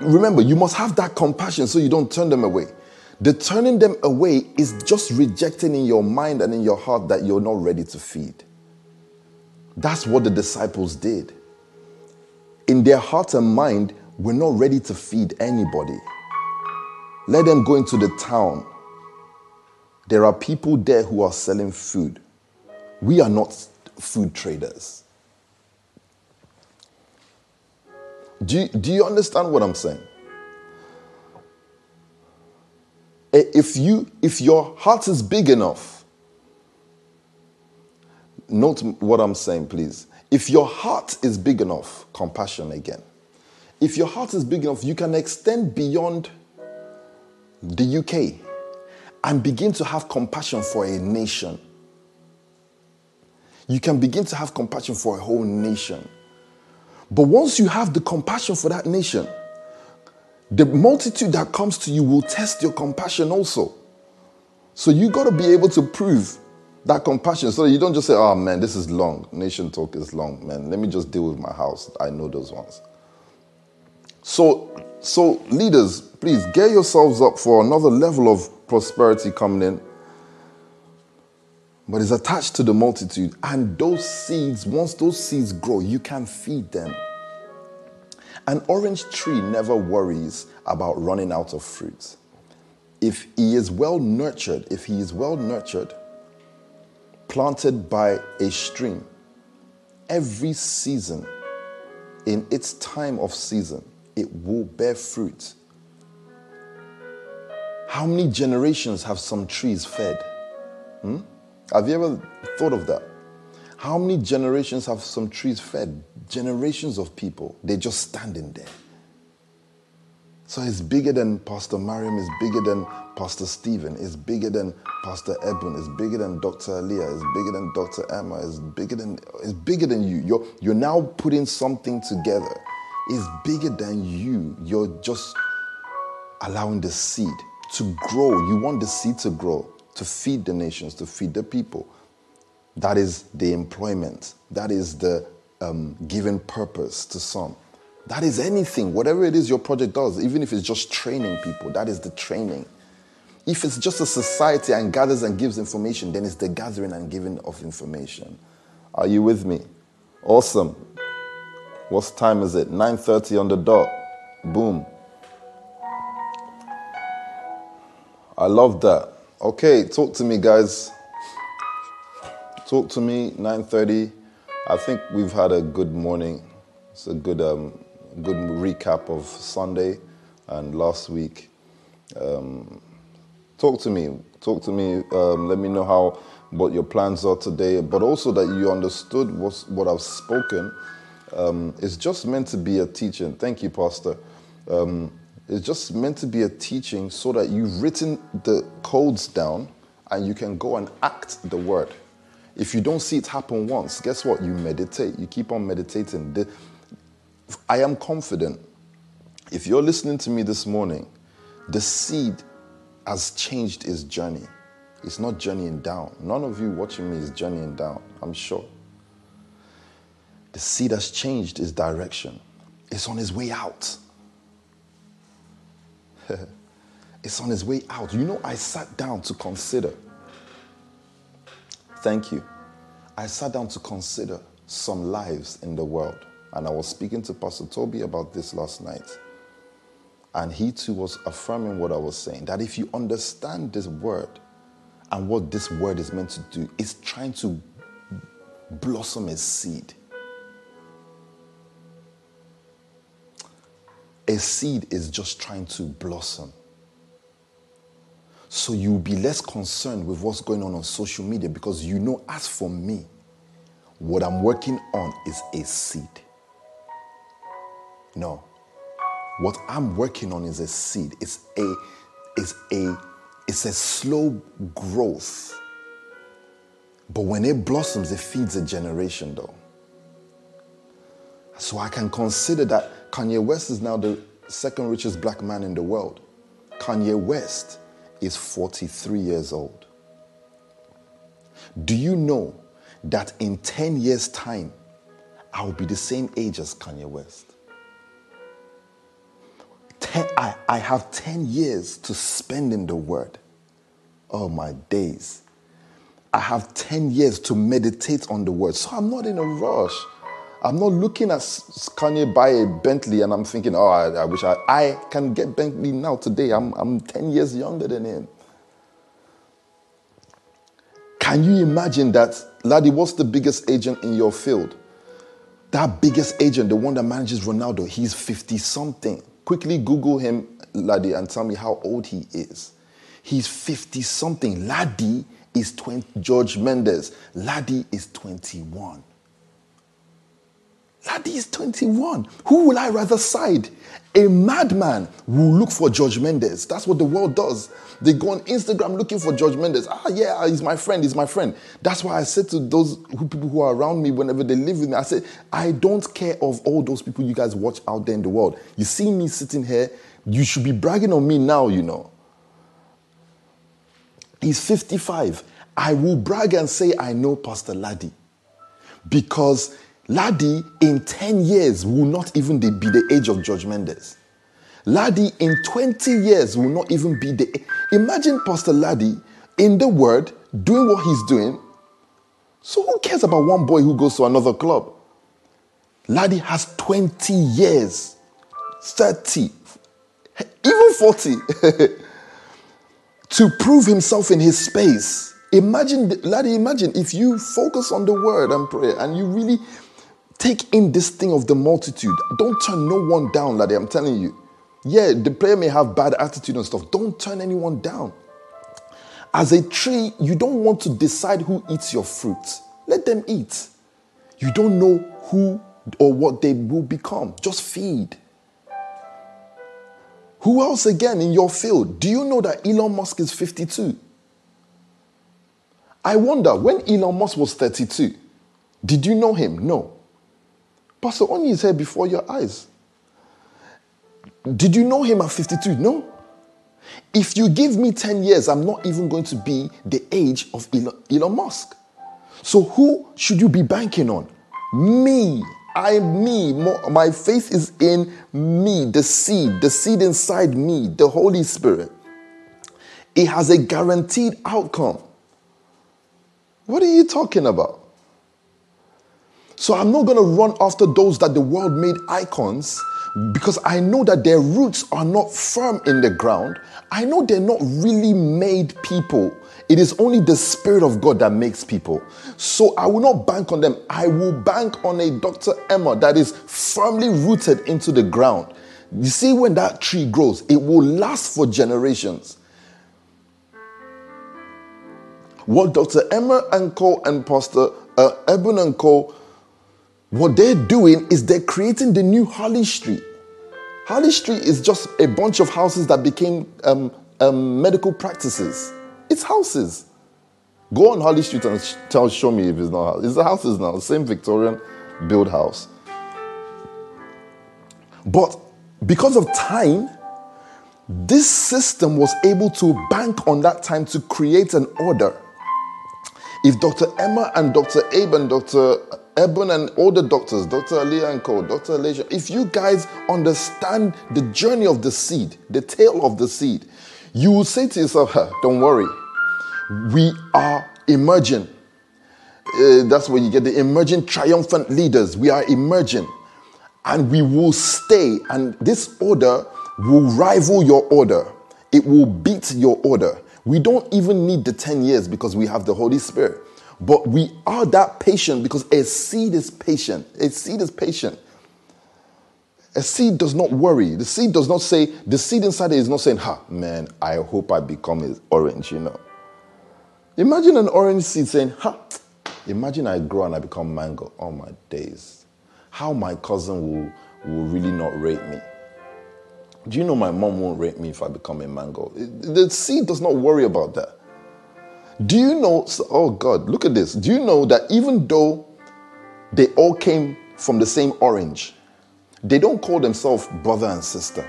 remember, you must have that compassion so you don't turn them away. The turning them away is just rejecting in your mind and in your heart that you're not ready to feed. That's what the disciples did. In their heart and mind, we're not ready to feed anybody. Let them go into the town There are people there who are selling food. We are not food traders. Do you, do you understand what I'm saying? Eh, if you if your heart is big enough, note what I'm saying, please. If your heart is big enough, compassion again. If your heart is big enough, you can extend beyond the UK and begin to have compassion for a nation. You can begin to have compassion for a whole nation. But once you have the compassion for that nation, the multitude that comes to you will test your compassion also. So you got to be able to prove that compassion so that you don't just say, oh man, this is long. Nation talk is long, man. Let me just deal with my house. I know those ones. So, so leaders, please get yourselves up for another level of prosperity coming in. But it's attached to the multitude. And those seeds, once those seeds grow, you can feed them. An orange tree never worries about running out of fruit. If he is well nurtured, if he is well nurtured, planted by a stream, every season, in its time of season, it will bear fruit. How many generations have some trees fed? Hmm? Have you ever thought of that? How many generations have some trees fed? Generations of people. They're just standing there. So it's bigger than Pastor Mariam, it's bigger than Pastor Stephen, it's bigger than Pastor Edwin, it's bigger than Dr. Aliyah, it's bigger than Dr. Emma, it's bigger than it's bigger than you. You're you're now putting something together It's bigger than you. You're just allowing the seed to grow. You want the seed to grow, to feed the nations, to feed the people. That is the employment. That is the um, purpose to some. That is anything, whatever it is your project does, even if it's just training people, that is the training. If it's just a society and gathers and gives information, then it's the gathering and giving of information. Are you with me? Awesome. What time is it? 9:30 on the dot. Boom. I love that. Okay, talk to me guys. Talk to me 9:30. I think we've had a good morning. It's a good um, good recap of Sunday and last week. Um, talk to me. Talk to me. Um, let me know how what your plans are today, but also that you understood what I've spoken um, it's just meant to be a teaching. Thank you, Pastor. Um, it's just meant to be a teaching so that you've written the codes down and you can go and act the word. If you don't see it happen once, guess what? You meditate. You keep on meditating. I am confident. If you're listening to me this morning, the seed has changed its journey. It's not journeying down. None of you watching me is journeying down, I'm sure. The seed has changed its direction. It's on its way out. it's on his way out. You know, I sat down to consider. Thank you. I sat down to consider some lives in the world. And I was speaking to Pastor Toby about this last night. And he too was affirming what I was saying that if you understand this word and what this word is meant to do, it's trying to blossom a seed. A seed is just trying to blossom. So you'll be less concerned with what's going on on social media because you know, as for me, what I'm working on is a seed. No. What I'm working on is a seed. It's a, it's a, it's a slow growth. But when it blossoms, it feeds a generation though. So I can consider that Kanye West is now the second richest black man in the world. Kanye West is 43 years old. Do you know that in 10 years' time, I will be the same age as Kanye West? Ten, I, I have 10 years to spend in the Word. Oh, my days. I have 10 years to meditate on the Word. So I'm not in a rush. I'm not looking at Kanye buy a Bentley and I'm thinking, oh, I, I wish I, I can get Bentley now today. I'm, I'm 10 years younger than him. Can you imagine that, Laddie? What's the biggest agent in your field? That biggest agent, the one that manages Ronaldo, he's 50 something. Quickly Google him, Laddie, and tell me how old he is. He's 50 something. Laddie is 20, George Mendes. Laddie is 21. Laddie is 21. Who will I rather side? A madman will look for George Mendes. That's what the world does. They go on Instagram looking for George Mendes. Ah, yeah, he's my friend, he's my friend. That's why I said to those who, people who are around me whenever they live with me, I said, I don't care of all those people you guys watch out there in the world. You see me sitting here, you should be bragging on me now, you know. He's 55. I will brag and say, I know Pastor Laddie. Because Laddie in 10 years will not even be the age of George Mendes. Laddie in 20 years will not even be the. Imagine Pastor Laddie in the word doing what he's doing. So who cares about one boy who goes to another club? Laddie has 20 years, 30, even 40 to prove himself in his space. Imagine, Laddie, imagine if you focus on the word and prayer and you really take in this thing of the multitude. Don't turn no one down, Laddie, I'm telling you. Yeah, the player may have bad attitude and stuff. Don't turn anyone down. As a tree, you don't want to decide who eats your fruit. Let them eat. You don't know who or what they will become. Just feed. Who else again in your field? Do you know that Elon Musk is 52? I wonder when Elon Musk was 32, did you know him? No. Pastor Oni is here before your eyes. Did you know him at 52? No. If you give me 10 years, I'm not even going to be the age of Elon, Musk. So who should you be banking on? Me. I'm me. My faith is in me, the seed, the seed inside me, the Holy Spirit. It has a guaranteed outcome. What are you talking about? So I'm not going to run after those that the world made icons because I know that their roots are not firm in the ground. I know they're not really made people. It is only the Spirit of God that makes people. So I will not bank on them. I will bank on a Dr. Emma that is firmly rooted into the ground. You see, when that tree grows, it will last for generations. What Dr. Emma and Co. and Pastor uh, Eben and Co what they're doing is they're creating the new Harley Street. Harley Street is just a bunch of houses that became um, um, medical practices. It's houses. Go on Harley Street and tell, show me if it's not house. It's the houses now, same Victorian build house. But because of time, this system was able to bank on that time to create an order. If Dr. Emma and Dr. Abe and Dr. Eben and all the doctors, Dr. Aliyah and Co., Dr. Alicia, if you guys understand the journey of the seed, the tale of the seed, you will say to yourself, don't worry, we are emerging. Uh, that's where you get the emerging triumphant leaders. We are emerging and we will stay. And this order will rival your order, it will beat your order. We don't even need the 10 years because we have the Holy Spirit. But we are that patient because a seed is patient. A seed is patient. A seed does not worry. The seed does not say, the seed inside it is not saying, ha, man, I hope I become an orange, you know. Imagine an orange seed saying, ha, imagine I grow and I become mango. Oh my days. How my cousin will, will really not rate me. Do you know my mom won't rate me if I become a mango? The seed does not worry about that. Do you know? Oh God, look at this. Do you know that even though they all came from the same orange, they don't call themselves brother and sister.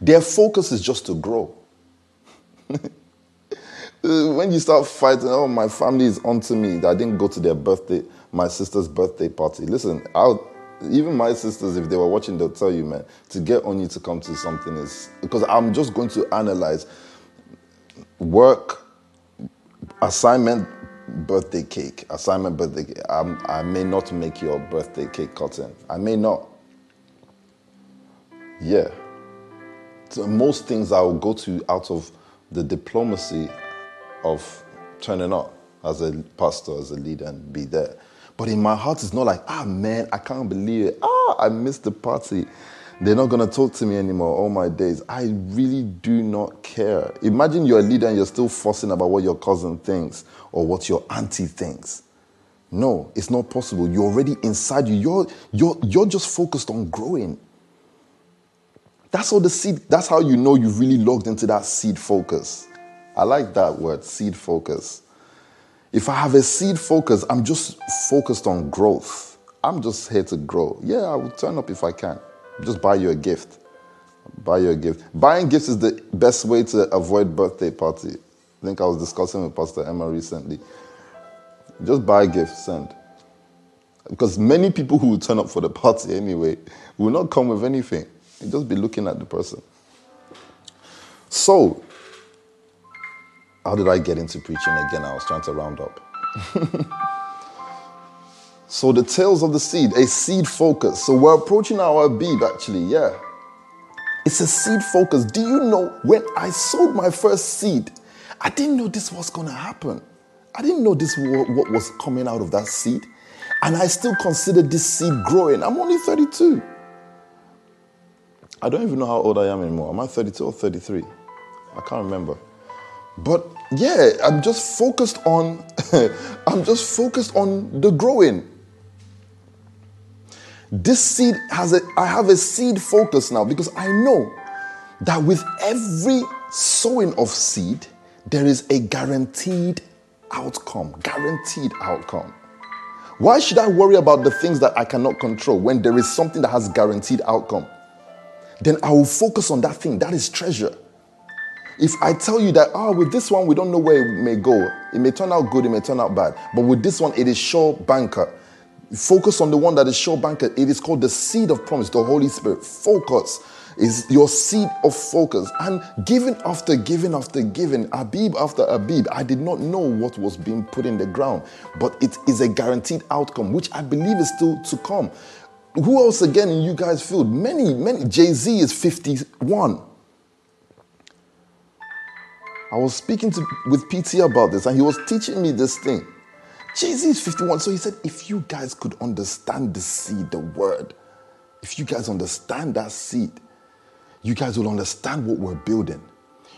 Their focus is just to grow. when you start fighting, oh, my family is onto me. I didn't go to their birthday, my sister's birthday party. Listen, I'll, even my sisters, if they were watching, they'll tell you, man, to get on you to come to something is because I'm just going to analyze work, assignment birthday cake assignment birthday cake. I'm, i may not make your birthday cake cutting i may not yeah so most things i will go to out of the diplomacy of turning up as a pastor, as a leader, and be there. But in my heart, it's not like, ah, man, I can't believe it. Ah, I missed the party. They're not going to talk to me anymore all my days. I really do not care. Imagine you're a leader and you're still fussing about what your cousin thinks or what your auntie thinks. No, it's not possible. You're already inside you. You're, you're, you're just focused on growing. That's how the seed, that's how you know you've really logged into that seed focus. I like that word, seed focus. If I have a seed focus, I'm just focused on growth. I'm just here to grow. Yeah, I will turn up if I can. Just buy you a gift. Buy you a gift. Buying gifts is the best way to avoid birthday party. I think I was discussing with Pastor Emma recently. Just buy a gift, send. Because many people who will turn up for the party anyway will not come with anything. You just be looking at the person. So, how did I get into preaching again? I was trying to round up. so, the tales of the seed, a seed focus. So, we're approaching our Abib actually, yeah. It's a seed focus. Do you know when I sowed my first seed, I didn't know this was to happen. I didn't know this what was coming out of that seed. And I still consider this seed growing. I'm only 32. I don't even know how old I am anymore. Am I 32 or 33? I can't remember. But yeah, I'm just focused on I'm just focused on the growing. This seed has a I have a seed focus now because I know that with every sowing of seed, there is a guaranteed outcome. Guaranteed outcome. Why should I worry about the things that I cannot control when there is something that has guaranteed outcome? Then I will focus on that thing. That is treasure. If I tell you that, oh, with this one, we don't know where it may go. It may turn out good, it may turn out bad. But with this one, it is sure banker. Focus on the one that is sure banker. It is called the seed of promise, the Holy Spirit. Focus is your seed of focus. And giving after giving after giving, Abib after Abib, I did not know what was being put in the ground, but it is a guaranteed outcome, which I believe is still to come. Who else again in you guys' field? Many, many. Jay Z is 51. I was speaking to, with PT about this, and he was teaching me this thing. Jay Z is 51. So he said, if you guys could understand the seed, the word, if you guys understand that seed, you guys will understand what we're building.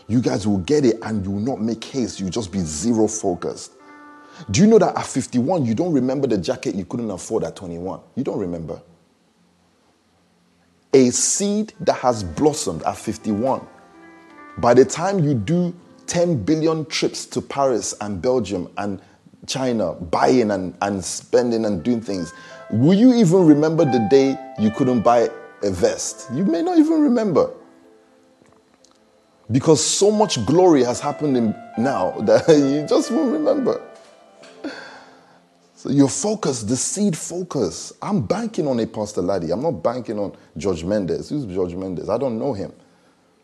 You guys will get it and you will not make haste. You'll just be zero focused. Do you know that at 51, you don't remember the jacket you couldn't afford at 21? You don't remember. A seed that has blossomed at 51. By the time you do 10 billion trips to Paris and Belgium and China, buying and, and spending and doing things, will you even remember the day you couldn't buy a vest? You may not even remember. Because so much glory has happened in now that you just won't remember. So your focus, the seed focus. I'm banking on a Pastor Laddie. I'm not banking on George Mendes. Who's George Mendes? I don't know him.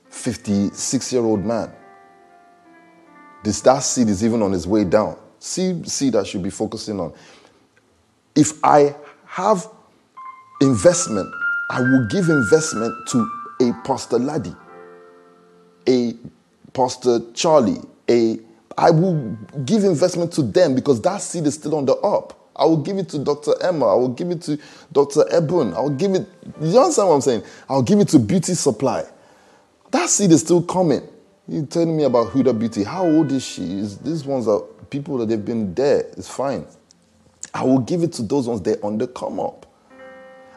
56 year old man. This that seed is even on his way down. See, seed I should be focusing on. If I have investment, I will give investment to a Pastor Laddie, a Pastor Charlie, a I will give investment to them because that seed is still on the up. I will give it to Dr. Emma. I will give it to Dr. Ebon. I will give it, you understand what I'm saying? I'll give it to Beauty Supply. That seed is still coming. You telling me about Huda Beauty. How old is she? Is, these ones are people that they've been there. It's fine. I will give it to those ones they're on the come up.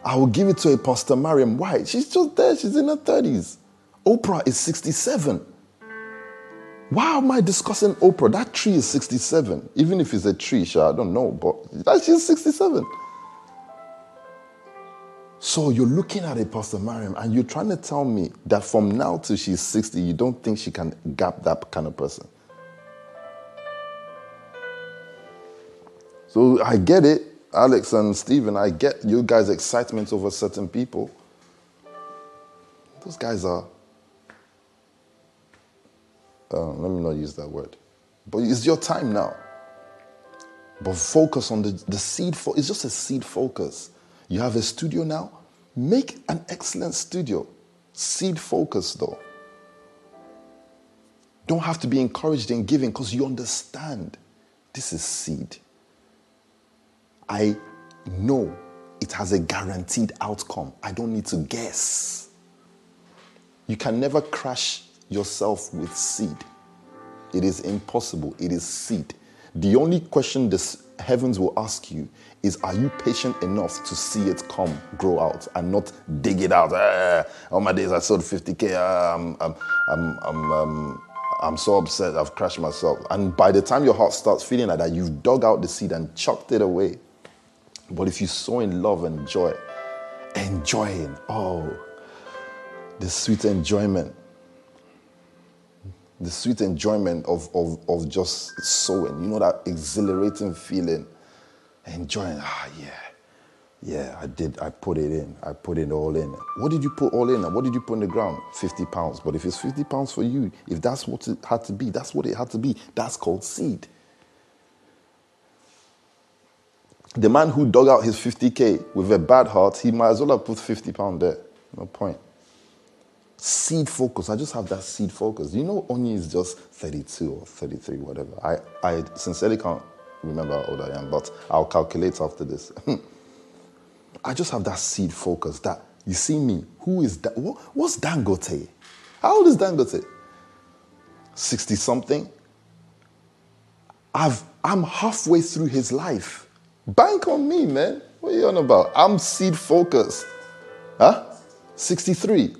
I will give it to a Pastor Mariam White. She's just there. She's in her 30s. Oprah is 67. Why am I discussing Oprah? That tree is 67. Even if it's a tree, sure, I don't know, but she's 67. So you're looking at a Pastor Mariam and you're trying to tell me that from now till she's 60, you don't think she can gap that kind of person. So I get it, Alex and Stephen, I get you guys' excitement over certain people. Those guys are uh, let me not use that word. But it's your time now. But focus on the, the seed. For, it's just a seed focus. You have a studio now. Make an excellent studio. Seed focus, though. Don't have to be encouraged in giving because you understand. This is seed. I know it has a guaranteed outcome. I don't need to guess. You can never crash yourself with seed. It is impossible. It is seed. The only question the heavens will ask you is Are you patient enough to see it come, grow out, and not dig it out? Ah, all my days I sold 50K. Ah, I'm, I'm, I'm, I'm, um, I'm so upset. I've crashed myself. And by the time your heart starts feeling like that, you've dug out the seed and chucked it away. But if you sow in love and joy, enjoying, oh, the sweet enjoyment, the sweet enjoyment of, of, of just sowing, you know, that exhilarating feeling, enjoying, ah, yeah, yeah, I did, I put it in, I put it all in. What did you put all in? What did you put in the ground? 50 pounds. But if it's 50 pounds for you, if that's what it had to be, that's what it had to be. That's called seed. The man who dug out his 50K with a bad heart, he might as well have put 50 pounds there. No point. Seed focus. I just have that seed focus. You know, Onyi is just 32 or 33, whatever. I, I sincerely can't remember how old I am, but I'll calculate after this. I just have that seed focus that you see me. Who is that? What, what's Dangote? How old is Dangote? 60 something. I've, I'm halfway through his life. Bank on me, man. What are you on about? I'm seed focused. Huh? 63.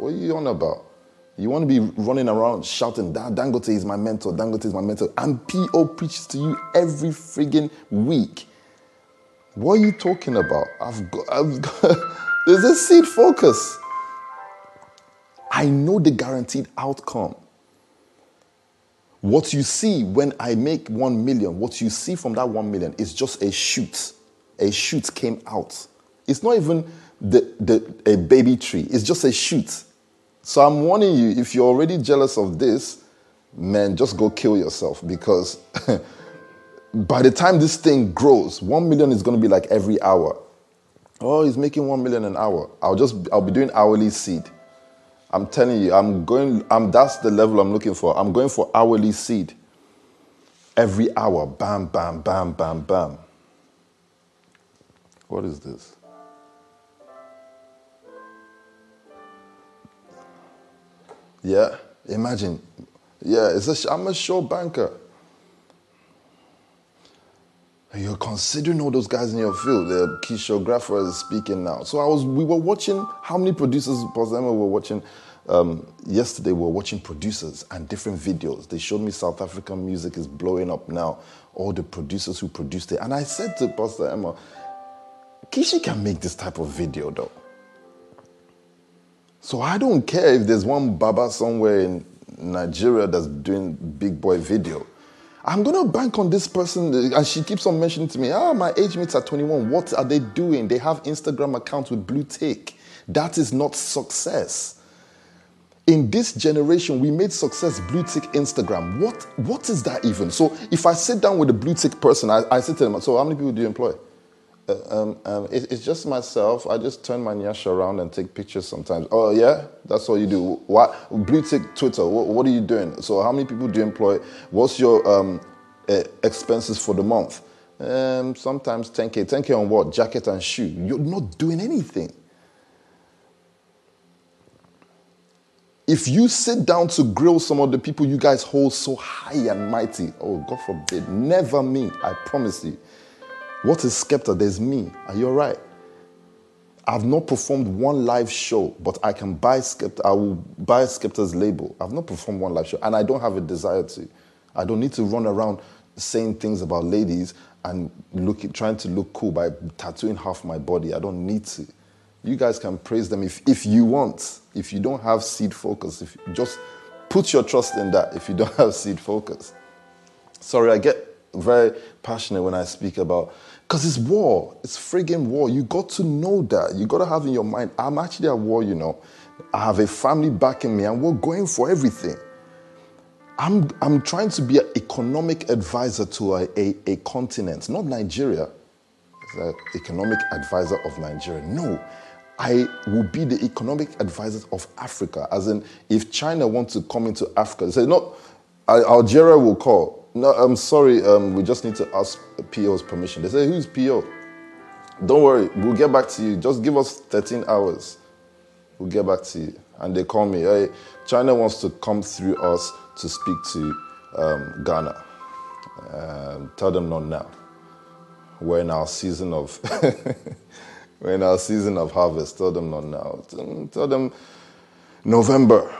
What are you on about? You want to be running around shouting, Dangote is my mentor, Dangote is my mentor. And PO preaches to you every friggin' week. What are you talking about? I've got, I've got there's a seed focus. I know the guaranteed outcome. What you see when I make one million, what you see from that one million is just a shoot. A shoot came out. It's not even the, the, a baby tree, it's just a shoot. So I'm warning you if you're already jealous of this, man, just go kill yourself because by the time this thing grows, one million is going to be like every hour. Oh, he's making one million an hour. I'll just, I'll be doing hourly seed. I'm telling you, I'm going, I'm, that's the level I'm looking for. I'm going for hourly seed. Every hour, bam, bam, bam, bam, bam. What is this? Yeah, imagine. Yeah, it's a, I'm a sure banker. You're considering all those guys in your field. The Kisho Kishographer is speaking now. So I was, we were watching how many producers, Pastor Emma, were watching. Um, yesterday we were watching producers and different videos. They showed me South African music is blowing up now. All the producers who produced it, and I said to Pastor Emma, Kishi can make this type of video though. So I don't care if there's one Baba somewhere in Nigeria that's doing big boy video. I'm gonna bank on this person, and she keeps on mentioning to me, ah, my age mates are 21. What are they doing? They have Instagram accounts with blue tick. That is not success. In this generation, we made success blue tick Instagram. What, what is that even? So if I sit down with a blue tick person, I, I say to them, so how many people do you employ? Uh, um, um, it, it's just myself. I just turn my nyash around and take pictures sometimes. Oh yeah, that's all you do. What blue tick Twitter? What, what, are you doing? So how many people do you employ? What's your um, uh, expenses for the month? Um, sometimes 10k. 10k on what? Jacket and shoe. You're not doing anything. If you sit down to grill some of the people you guys hold so high and mighty, oh God forbid, never me. I promise you. What is Skepta? There's me. Are you all right? I've not performed one live show, but I can buy Skepta. I will buy Skepta's label. I've not performed one live show, and I don't have a desire to. I don't need to run around saying things about ladies and look, trying to look cool by tattooing half my body. I don't need to. You guys can praise them if, if you want. If you don't have seed focus, if just put your trust in that. If you don't have seed focus, sorry, I get very passionate when I speak about because it's war. It's friggin' war. You got to know that. You got to have in your mind, I'm actually at war, you know. I have a family backing me and we're going for everything. I'm, I'm trying to be an economic advisor to a, a, a continent, not Nigeria. The economic advisor of Nigeria. No, I will be the economic advisor of Africa. As in, if China wants to come into Africa, say, no, Algeria will call no, I'm sorry. Um, we just need to ask PO's permission. They say, who's PO? Don't worry, we'll get back to you. Just give us 13 hours. We'll get back to you. And they call me, hey, China wants to come through us to speak to um, Ghana. Um, tell them not now. We're in our season of we're in our season of harvest. Tell them not now. Tell them November.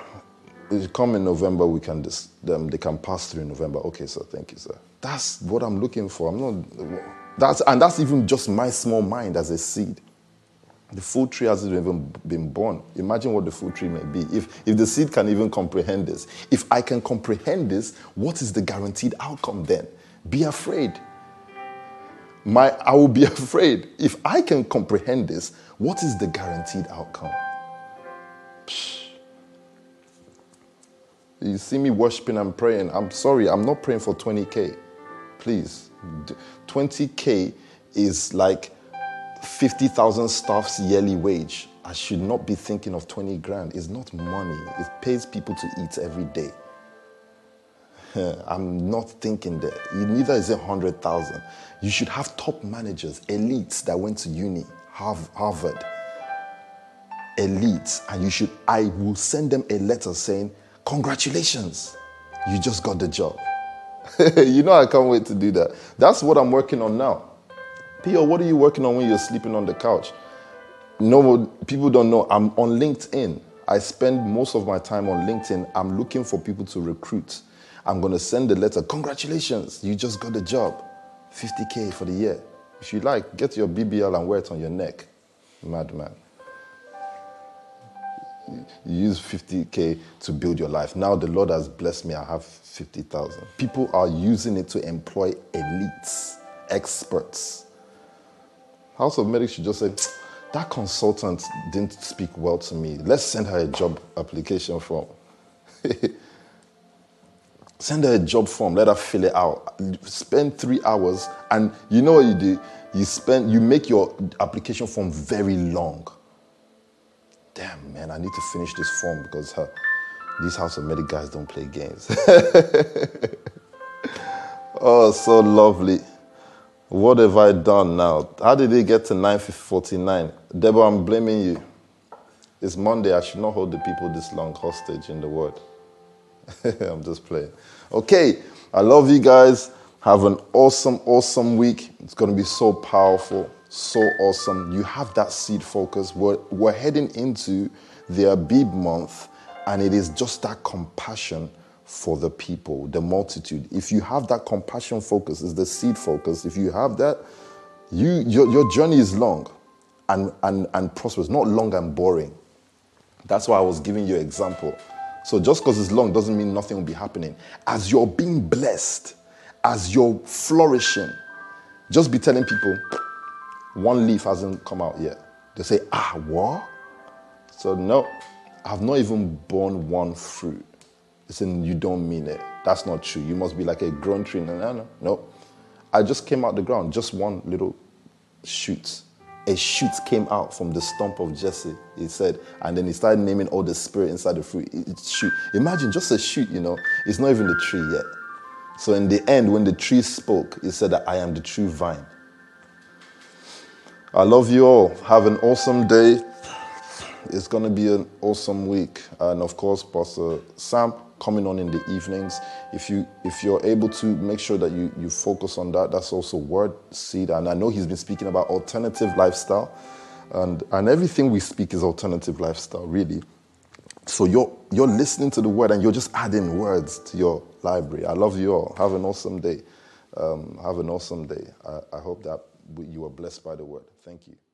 Come in November, we can dis- they can pass through in November. Okay, sir. Thank you, sir. That's what I'm looking for. I'm not. That's and that's even just my small mind as a seed. The fruit tree hasn't even been born. Imagine what the fruit tree may be. If, if the seed can even comprehend this, if I can comprehend this, what is the guaranteed outcome then? Be afraid. My, I will be afraid. If I can comprehend this, what is the guaranteed outcome? Psh. You see me worshiping and praying. I'm sorry, I'm not praying for 20K. Please. 20K is like 50,000 staff's yearly wage. I should not be thinking of 20 grand. It's not money, it pays people to eat every day. I'm not thinking that. Neither is it 100,000. You should have top managers, elites that went to uni, Harvard, elites, and you should, I will send them a letter saying, Congratulations, you just got the job. you know, I can't wait to do that. That's what I'm working on now. PO, what are you working on when you're sleeping on the couch? No, people don't know. I'm on LinkedIn. I spend most of my time on LinkedIn. I'm looking for people to recruit. I'm going to send a letter. Congratulations, you just got the job. 50K for the year. If you like, get your BBL and wear it on your neck. Madman. You use 50K to build your life. Now the Lord has blessed me. I have 50,000. People are using it to employ elites, experts. House of Medics should just say, that consultant didn't speak well to me. Let's send her a job application form. send her a job form, let her fill it out. Spend three hours, and you know what you do? You spend you make your application form very long. Damn man, I need to finish this form because these House of Medic guys don't play games. oh, so lovely. What have I done now? How did they get to 949? Deborah, I'm blaming you. It's Monday. I should not hold the people this long hostage in the world. I'm just playing. Okay, I love you guys. Have an awesome, awesome week. It's going to be so powerful, so awesome. You have that seed focus. We're, we're heading into the Abib month, and it is just that compassion for the people, the multitude. If you have that compassion focus, is the seed focus. If you have that, you your, your journey is long and, and, and prosperous, not long and boring. That's why I was giving you an example. So just because it's long doesn't mean nothing will be happening. As you're being blessed, as you're flourishing, just be telling people, one leaf hasn't come out yet. They say, ah, what? So no, I've not even borne one fruit saying you don't mean it. That's not true. You must be like a grown tree. No, no, no. no. I just came out the ground, just one little shoot. A shoot came out from the stump of Jesse, he said, and then he started naming all the spirit inside the fruit. It's shoot. Imagine just a shoot, you know, it's not even the tree yet. So in the end, when the tree spoke, he said that I am the true vine. I love you all. Have an awesome day. It's going to be an awesome week. And of course, Pastor Sam coming on in the evenings. If you if you're able to make sure that you you focus on that, that's also word seed. And I know he's been speaking about alternative lifestyle, and and everything we speak is alternative lifestyle, really. So you're you're listening to the word and you're just adding words to your library. I love you all. Have an awesome day. Um, have an awesome day. I, I hope that you are blessed by the word. Thank you.